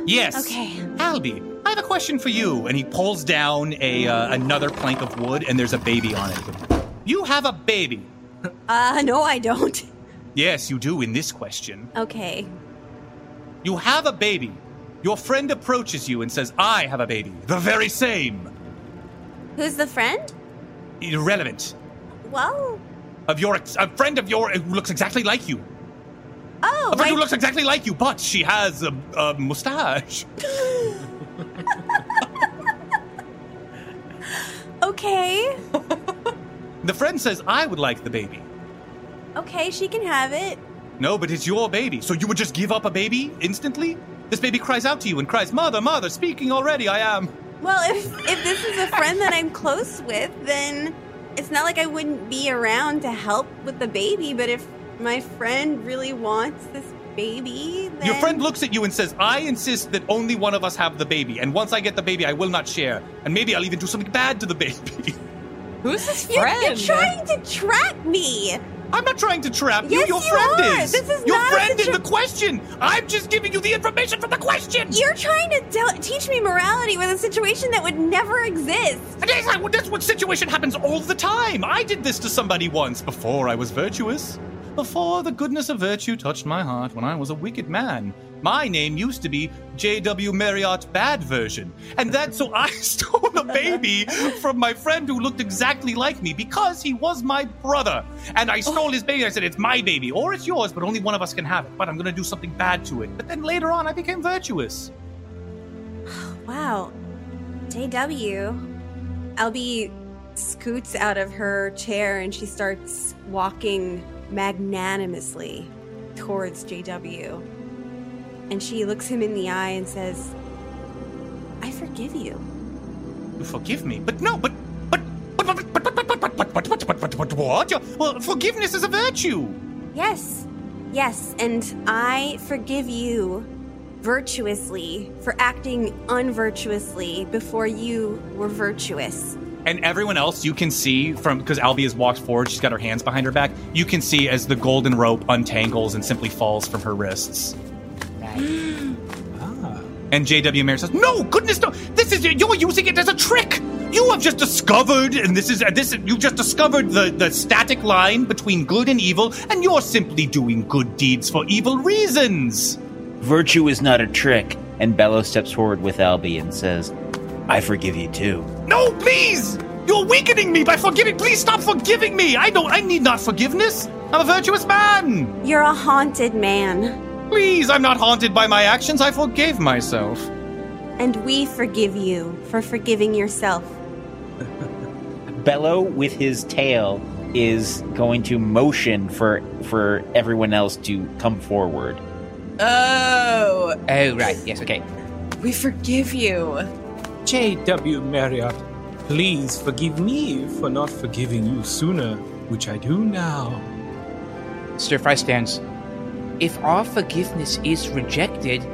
S1: Yes.
S2: Okay.
S1: Albie, I have a question for you. And he pulls down a uh, another plank of wood, and there's a baby on it. You have a baby.
S2: Uh, no, I don't.
S1: Yes, you do. In this question,
S2: Okay.
S1: you have a baby. Your friend approaches you and says, "I have a baby." The very same.
S2: Who's the friend?
S1: Irrelevant.
S2: Well,
S1: Of your ex- a friend of your who looks exactly like you.
S2: Oh,
S1: A friend who looks exactly like you, but she has a, a mustache.
S2: okay.
S1: The friend says, "I would like the baby."
S2: Okay, she can have it.
S1: No, but it's your baby. So you would just give up a baby instantly? This baby cries out to you and cries, Mother, mother, speaking already, I am.
S2: Well, if if this is a friend that I'm close with, then it's not like I wouldn't be around to help with the baby. But if my friend really wants this baby, then
S1: Your friend looks at you and says, I insist that only one of us have the baby. And once I get the baby, I will not share. And maybe I'll even do something bad to the baby.
S6: Who's this
S2: You're,
S6: friend?
S2: you're trying to trap me.
S1: I'm not trying to trap you.
S2: Yes,
S1: Your
S2: you
S1: friend
S2: are.
S1: is.
S2: This is
S1: Your
S2: not a
S1: friend
S2: situ-
S1: in the question. I'm just giving you the information from the question.
S2: You're trying to tell, teach me morality with a situation that would never exist.
S1: And That's, that's what situation happens all the time. I did this to somebody once before I was virtuous. Before the goodness of virtue touched my heart when I was a wicked man. My name used to be J.W. Marriott Bad Version. And that's so I stole a baby from my friend who looked exactly like me because he was my brother. And I oh. stole his baby. I said, It's my baby, or it's yours, but only one of us can have it. But I'm going to do something bad to it. But then later on, I became virtuous.
S2: Wow. JW. Albie scoots out of her chair and she starts walking magnanimously towards JW. And she looks him in the eye and says, I forgive you.
S1: You forgive me, but no, but but but but but but but but but but but but but what? Well, forgiveness is a virtue.
S2: Yes, yes, and I forgive you virtuously for acting unvirtuously before you were virtuous.
S1: And everyone else, you can see from because Albie has walked forward, she's got her hands behind her back. You can see as the golden rope untangles and simply falls from her wrists. And J.W. Mayer says, "No, goodness, no! This is you're using it as a trick. You have just discovered, and this is uh, this you've just discovered the the static line between good and evil, and you're simply doing good deeds for evil reasons."
S7: Virtue is not a trick. And Bello steps forward with Albie and says, I forgive you too.
S1: No, please! You're weakening me by forgiving. Please stop forgiving me. I don't. I need not forgiveness. I'm a virtuous man.
S2: You're a haunted man.
S1: Please, I'm not haunted by my actions. I forgave myself.
S2: And we forgive you for forgiving yourself.
S7: Bello, with his tail, is going to motion for for everyone else to come forward.
S6: Oh.
S4: Oh, right. Yes, okay.
S6: We forgive you.
S8: J.W. Marriott, please forgive me for not forgiving you sooner, which I do now.
S4: Stir Fry stands. If our forgiveness is rejected,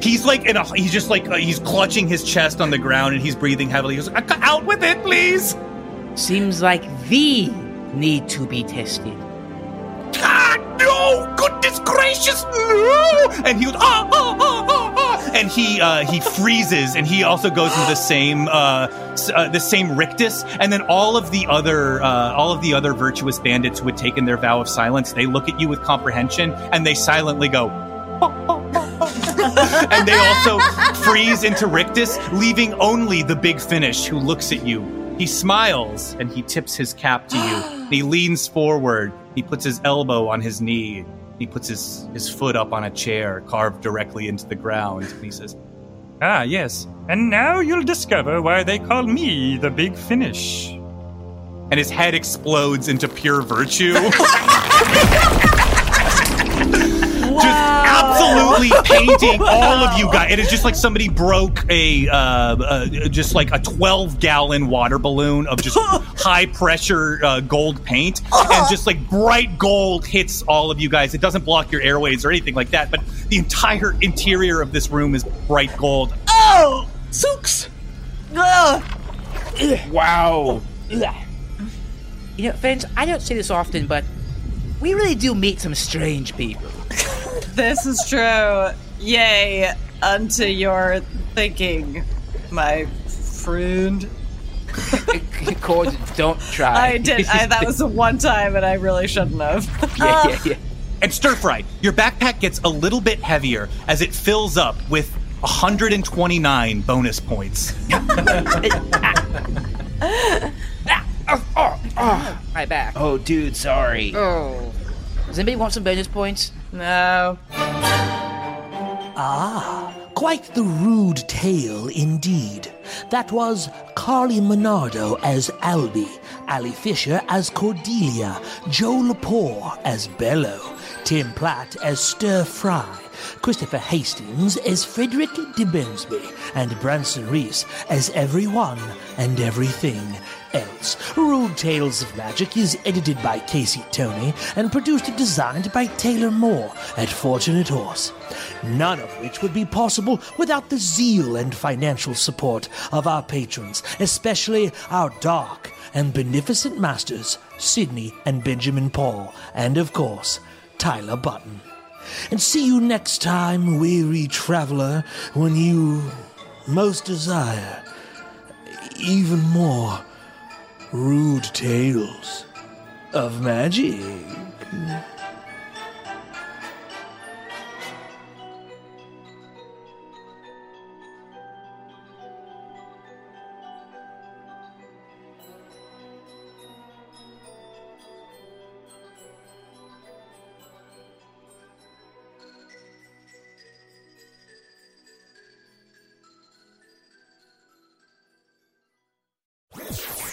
S1: He's like in a. He's just like uh, he's clutching his chest on the ground and he's breathing heavily. He's like, "Out with it, please."
S4: seems like thee need to be tested.
S1: Ah, no! Goodness gracious, no! And he would ah ah ah ah ah, and he uh, he freezes, and he also goes into the same uh, s- uh, the same rictus, and then all of the other uh, all of the other virtuous bandits who had taken their vow of silence, they look at you with comprehension, and they silently go. and they also freeze into rictus, leaving only the big finish who looks at you. He smiles and he tips his cap to you. he leans forward. He puts his elbow on his knee. He puts his, his foot up on a chair carved directly into the ground. And he says,
S13: Ah, yes. And now you'll discover why they call me the Big Finish.
S1: and his head explodes into pure virtue. Just absolutely painting all of you guys. It is just like somebody broke a, uh, uh, just like a 12 gallon water balloon of just high pressure uh, gold paint. And just like bright gold hits all of you guys. It doesn't block your airways or anything like that, but the entire interior of this room is bright gold.
S6: Oh! Sooks! Ugh.
S7: Wow.
S4: You know, friends, I don't say this often, but we really do meet some strange people.
S6: This is true. Yay unto your thinking, my friend.
S4: Cord, don't try.
S6: I did. I, that was the one time, and I really shouldn't have.
S4: yeah, yeah, yeah.
S1: And stir fry, your backpack gets a little bit heavier as it fills up with 129 bonus points.
S4: My back.
S7: Oh, dude, sorry.
S4: Oh. Does anybody want some bonus points?
S6: No.
S5: Ah, quite the rude tale indeed. That was Carly Monardo as Albie, Ali Fisher as Cordelia, Joe Lepore as Bello, Tim Platt as Stir Fry, Christopher Hastings as Frederick Dibensby, and Branson Reese as everyone and everything else. Rude Tales of Magic is edited by Casey Tony and produced and designed by Taylor Moore at Fortunate Horse. None of which would be possible without the zeal and financial support of our patrons, especially our dark and beneficent masters, Sydney and Benjamin Paul, and of course, Tyler Button. And see you next time, weary traveler, when you most desire even more rude tales of magic.